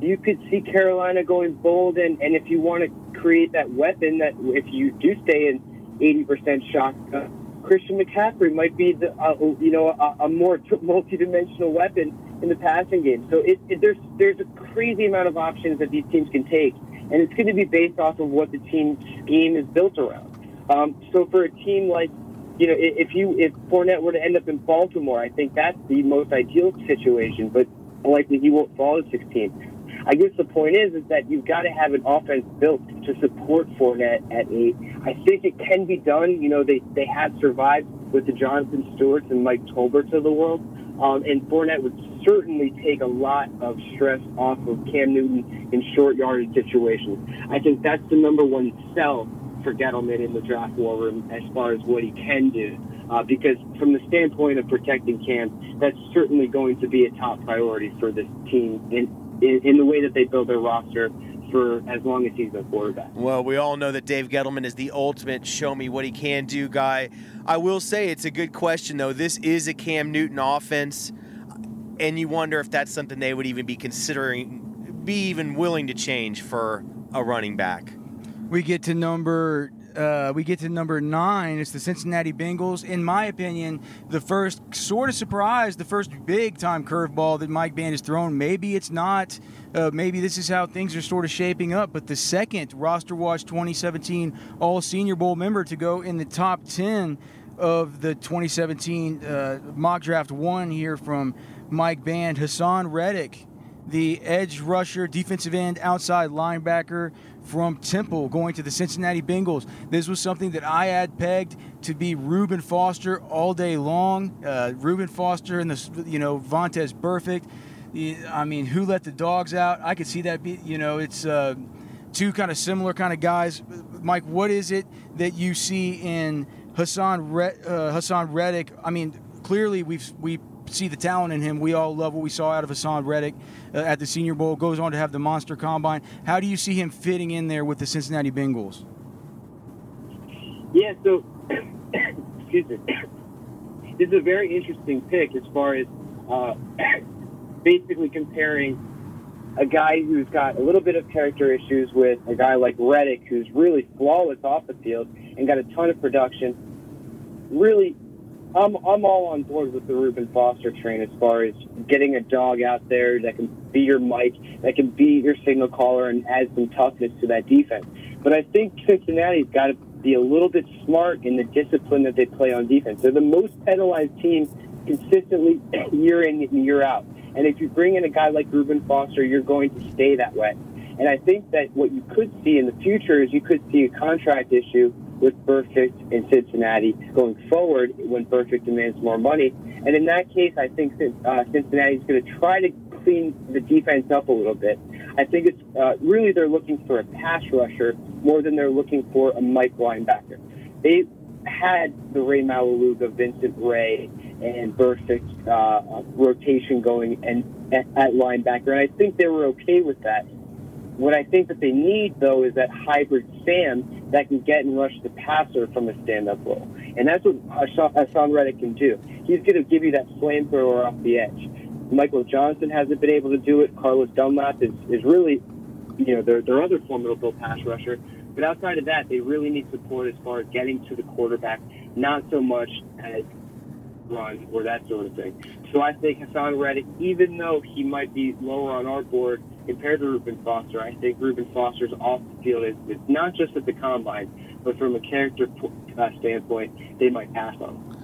S3: you could see Carolina going bold, and, and if you want to create that weapon, that if you do stay in 80% shotgun, Christian McCaffrey might be the uh, you know a, a more multi-dimensional weapon in the passing game. So it, it, there's there's a crazy amount of options that these teams can take, and it's going to be based off of what the team scheme is built around. Um, so for a team like you know, if you if Fournette were to end up in Baltimore, I think that's the most ideal situation. But likely he won't fall to 16. I guess the point is is that you've got to have an offense built to support Fournette at eight. I think it can be done. You know, they they have survived with the Jonathan Stewarts and Mike Tolberts of the world, um, and Fournette would certainly take a lot of stress off of Cam Newton in short yardage situations. I think that's the number one sell for Gettleman in the draft war room as far as what he can do. Uh, because from the standpoint of protecting Cam, that's certainly going to be a top priority for this team in, in, in the way that they build their roster for as long as he's a quarterback.
S2: Well, we all know that Dave Gettleman is the ultimate show me what he can do guy. I will say it's a good question, though. This is a Cam Newton offense, and you wonder if that's something they would even be considering, be even willing to change for a running back.
S1: We get to number uh, we get to number nine. It's the Cincinnati Bengals. In my opinion, the first sort of surprise, the first big time curveball that Mike Band has thrown. Maybe it's not. Uh, maybe this is how things are sort of shaping up. But the second roster watch 2017 All Senior Bowl member to go in the top 10 of the 2017 uh, mock draft one here from Mike Band, Hassan Reddick the edge rusher, defensive end, outside linebacker from Temple going to the Cincinnati Bengals. This was something that I had pegged to be Reuben Foster all day long. Uh, Reuben Foster and the you know Vontaze Burfict. I mean, who let the dogs out? I could see that. Be you know, it's uh, two kind of similar kind of guys. Mike, what is it that you see in Hassan Red, uh, Hassan Reddick? I mean, clearly we've we see the talent in him. We all love what we saw out of Hassan Reddick uh, at the Senior Bowl. Goes on to have the monster combine. How do you see him fitting in there with the Cincinnati Bengals?
S3: Yeah, so excuse me. This is a very interesting pick as far as uh, basically comparing a guy who's got a little bit of character issues with a guy like Reddick, who's really flawless off the field and got a ton of production. Really, I'm I'm all on board with the Reuben Foster train as far as getting a dog out there that can be your mic, that can be your signal caller, and add some toughness to that defense. But I think Cincinnati's got to be a little bit smart in the discipline that they play on defense. They're the most penalized team consistently year in and year out. And if you bring in a guy like Reuben Foster, you're going to stay that way. And I think that what you could see in the future is you could see a contract issue with Burfict in Cincinnati going forward when Burfict demands more money. And in that case, I think that uh, Cincinnati's going to try to clean the defense up a little bit. I think it's uh, really they're looking for a pass rusher more than they're looking for a Mike linebacker. They had the Rey Maualuga, Vincent Rey, and Burfict uh, rotation going and at linebacker, and I think they were okay with that. What I think that they need, though, is that hybrid Sam that can get and rush the passer from a stand-up role. And that's what Hassan Reddick can do. He's going to give you that flamethrower off the edge. Michael Johnson hasn't been able to do it. Carlos Dunlap is, is really, you know, their, their other formidable pass rusher. But outside of that, they really need support as far as getting to the quarterback, not so much as run or that sort of thing. So I think Hassan Reddick, even though he might be lower on our board compared to Reuben Foster, I think Reuben Foster's off the field is, is not just at the combine, but from a character uh, standpoint, they might pass on him.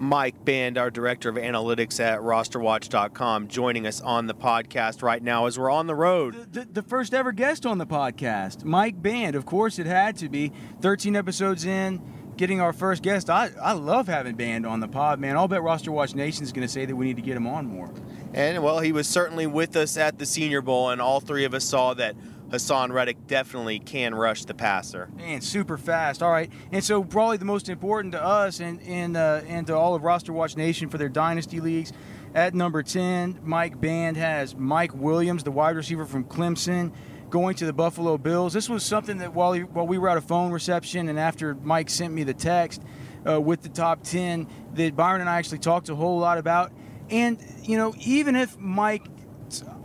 S2: Mike Band, our director of analytics at rosterwatch.com, joining us on the podcast right now as we're on the road.
S1: The, the first ever guest on the podcast, Mike Band. Of course, it had to be. 13 episodes in, getting our first guest. I, I love having Band on the pod, man. I'll bet Roster Watch Nation is going to say that we need to get him on more.
S2: And well, he was certainly with us at the Senior Bowl, and all three of us saw that Hassan Reddick definitely can rush the passer.
S1: Man, super fast. All right, and so probably the most important to us and and uh, and to all of Roster Watch Nation for their dynasty leagues. At number ten, Mike Band has Mike Williams, the wide receiver from Clemson, going to the Buffalo Bills. This was something that while he, while we were at a phone reception and after Mike sent me the text uh, with the top ten, that Byron and I actually talked a whole lot about. And you know, even if Mike,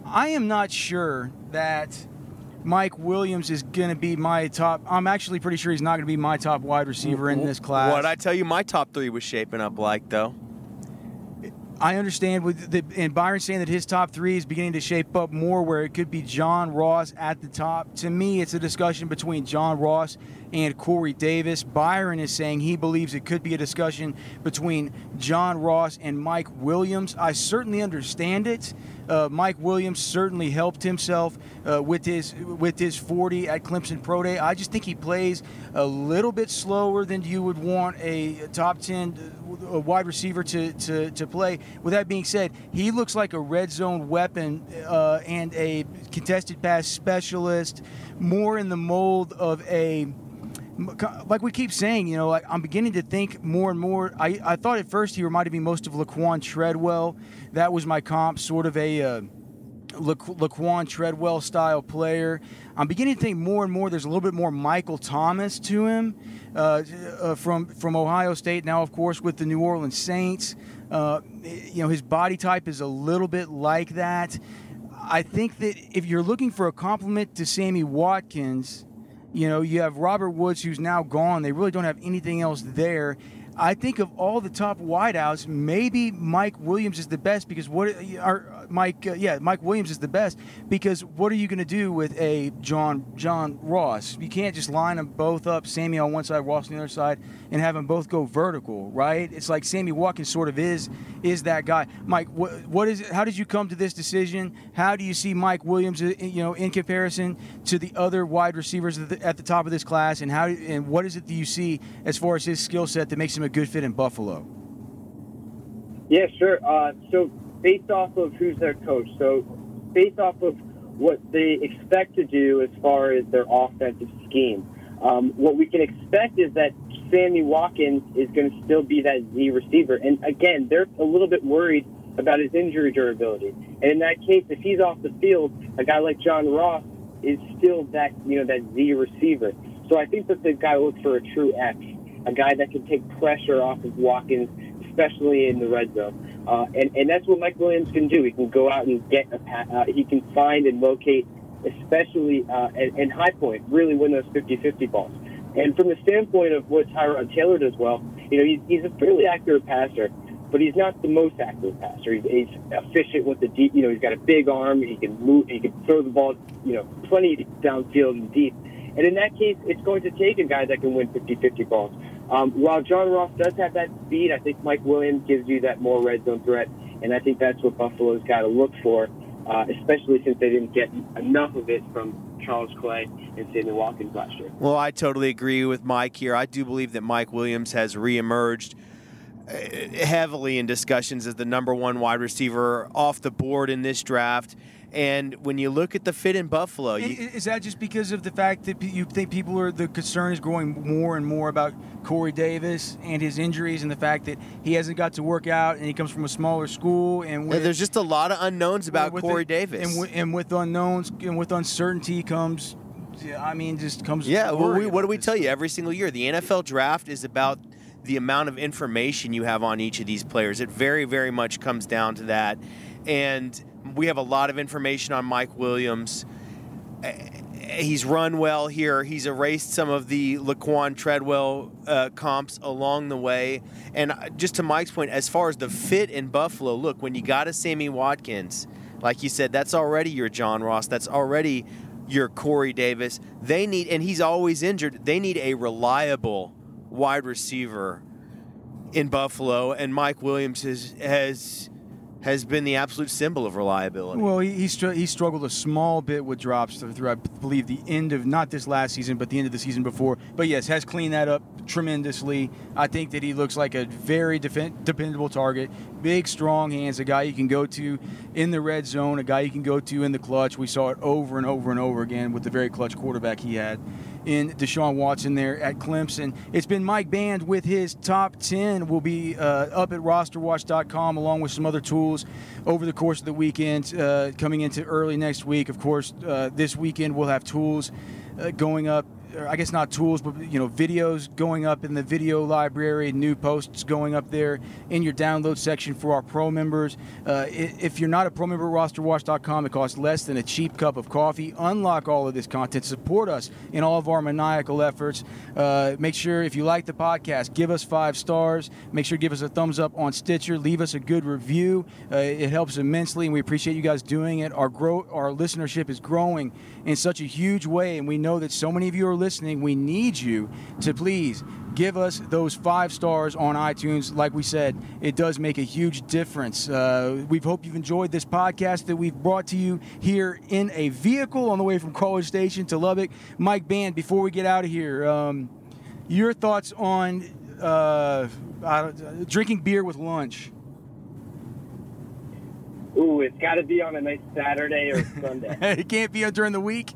S1: I am not sure that. Mike Williams is going to be my top. I'm actually pretty sure he's not going to be my top wide receiver in this class.
S2: What I tell you, my top three was shaping up like though.
S1: I understand with the and Byron saying that his top three is beginning to shape up more where it could be John Ross at the top. To me, it's a discussion between John Ross and Corey Davis. Byron is saying he believes it could be a discussion between John Ross and Mike Williams. I certainly understand it. Uh, Mike Williams certainly helped himself uh, with his with his 40 at Clemson Pro Day. I just think he plays a little bit slower than you would want a top 10 uh, wide receiver to, to, to play. With that being said, he looks like a red zone weapon uh, and a contested pass specialist, more in the mold of a like we keep saying, you know, like I'm beginning to think more and more. I, I thought at first he reminded me most of Laquan Treadwell. That was my comp, sort of a uh, La- Laquan Treadwell style player. I'm beginning to think more and more. There's a little bit more Michael Thomas to him uh, uh, from from Ohio State. Now, of course, with the New Orleans Saints, uh, you know, his body type is a little bit like that. I think that if you're looking for a complement to Sammy Watkins, you know, you have Robert Woods, who's now gone. They really don't have anything else there. I think of all the top wideouts, maybe Mike Williams is the best because what? Or Mike, uh, yeah, Mike Williams is the best because what are you going to do with a John John Ross? You can't just line them both up, Sammy on one side, Ross on the other side, and have them both go vertical, right? It's like Sammy Watkins sort of is is that guy. Mike, what, what is? How did you come to this decision? How do you see Mike Williams, uh, you know, in comparison to the other wide receivers at the, at the top of this class, and how and what is it that you see as far as his skill set that makes him a good fit in Buffalo?
S3: Yeah, sure. Uh, so based off of who's their coach, so based off of what they expect to do as far as their offensive scheme, um, what we can expect is that Sammy Watkins is going to still be that Z receiver. And again, they're a little bit worried about his injury durability. And in that case, if he's off the field, a guy like John Ross is still that you know that Z receiver. So I think that they've got to look for a true X, a guy that can take pressure off of Watkins, especially in the red zone. Uh, and and that's what Mike Williams can do. He can go out and get a pa- uh, he can find and locate, especially uh, and high point, really win those 50-50 balls. And from the standpoint of what Tyrod Taylor does well, you know, he's, he's a fairly accurate passer, but he's not the most accurate passer. He's, he's efficient with the deep. You know, he's got a big arm. He can move. He can throw the ball. You know, plenty downfield and deep. And in that case, it's going to take a guy that can win 50-50 balls. Um, while John Ross does have that speed, I think Mike Williams gives you that more red zone threat, and I think that's what Buffalo's got to look for, uh, especially since they didn't get enough of it from Charles Clay and Sidney Watkins last year.
S2: Well, I totally agree with Mike here. I do believe that Mike Williams has reemerged Eh, heavily in discussions as the number one wide receiver off the board in this draft. And when you look at the fit in Buffalo, you,
S1: Is that just because of the fact that you think people are the concern is growing more and more about Corey Davis and his injuries and the fact that he hasn't got to work out and he comes from a smaller school and with,
S2: there's just a lot of unknowns about Corey
S1: it-
S2: Davis.
S1: and, with, and with unknowns and with uncertainty comes, I mean, just comes.
S2: Yeah, well, we, what do we tell you every single year? The NFL draft is about the amount of information you have on each of these players. It very, very much comes down to that. And we have a lot of information on Mike Williams. He's run well here. He's erased some of the Laquan Treadwell uh, comps along the way. And just to Mike's point, as far as the fit in Buffalo, look, when you got a Sammy Watkins, like you said, that's already your John Ross. That's already your Corey Davis. They need, and he's always injured. They need a reliable wide receiver in Buffalo, and Mike Williams has has has been the absolute symbol of reliability.
S1: Well, he he, str- he struggled a small bit with drops through, I believe, the end of not this last season, but the end of the season before. But yes, has cleaned that up tremendously. I think that he looks like a very defen- dependable target. Big, strong hands, a guy you can go to in the red zone, a guy you can go to in the clutch. We saw it over and over and over again with the very clutch quarterback he had in Deshaun Watson there at Clemson. It's been Mike Band with his top 10. Will be uh, up at rosterwatch.com along with some other tools over the course of the weekend, uh, coming into early next week. Of course, uh, this weekend we'll have tools uh, going up. I guess not tools, but you know, videos going up in the video library, new posts going up there in your download section for our pro members. Uh, if you're not a pro member at rosterwatch.com, it costs less than a cheap cup of coffee. Unlock all of this content. Support us in all of our maniacal efforts. Uh, make sure if you like the podcast, give us five stars. Make sure to give us a thumbs up on Stitcher. Leave us a good review. Uh, it helps immensely, and we appreciate you guys doing it. Our grow, our listenership is growing in such a huge way, and we know that so many of you are listening. We need you to please give us those five stars on iTunes. Like we said, it does make a huge difference. Uh, we hope you've enjoyed this podcast that we've brought to you here in a vehicle on the way from College Station to Lubbock. Mike Band, before we get out of here, um, your thoughts on uh, I don't- drinking beer with lunch?
S3: Ooh, it's got to be on a nice Saturday or Sunday.
S1: it can't be during the week.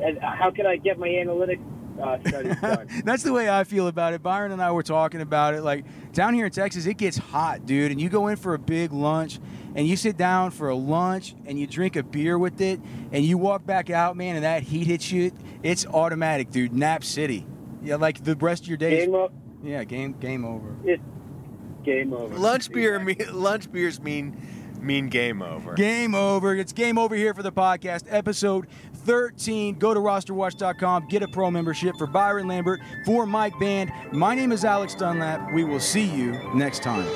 S3: And how can I get my analytics uh, studies done?
S1: That's the way I feel about it. Byron and I were talking about it. Like down here in Texas, it gets hot, dude. And you go in for a big lunch and you sit down for a lunch and you drink a beer with it and you walk back out, man, and that heat hits you. It's automatic, dude. Nap City. Yeah, like the rest of your day.
S3: Game up.
S1: Yeah, game game over.
S3: It's game over.
S2: lunch beer,
S3: Exactly.
S2: mean, lunch beers mean mean game over.
S1: Game over. It's game over here for the podcast. Episode 13. Go to rosterwatch.com. Get a pro membership for Byron Lambert, for Mike Band. My name is Alex Dunlap. We will see you next time.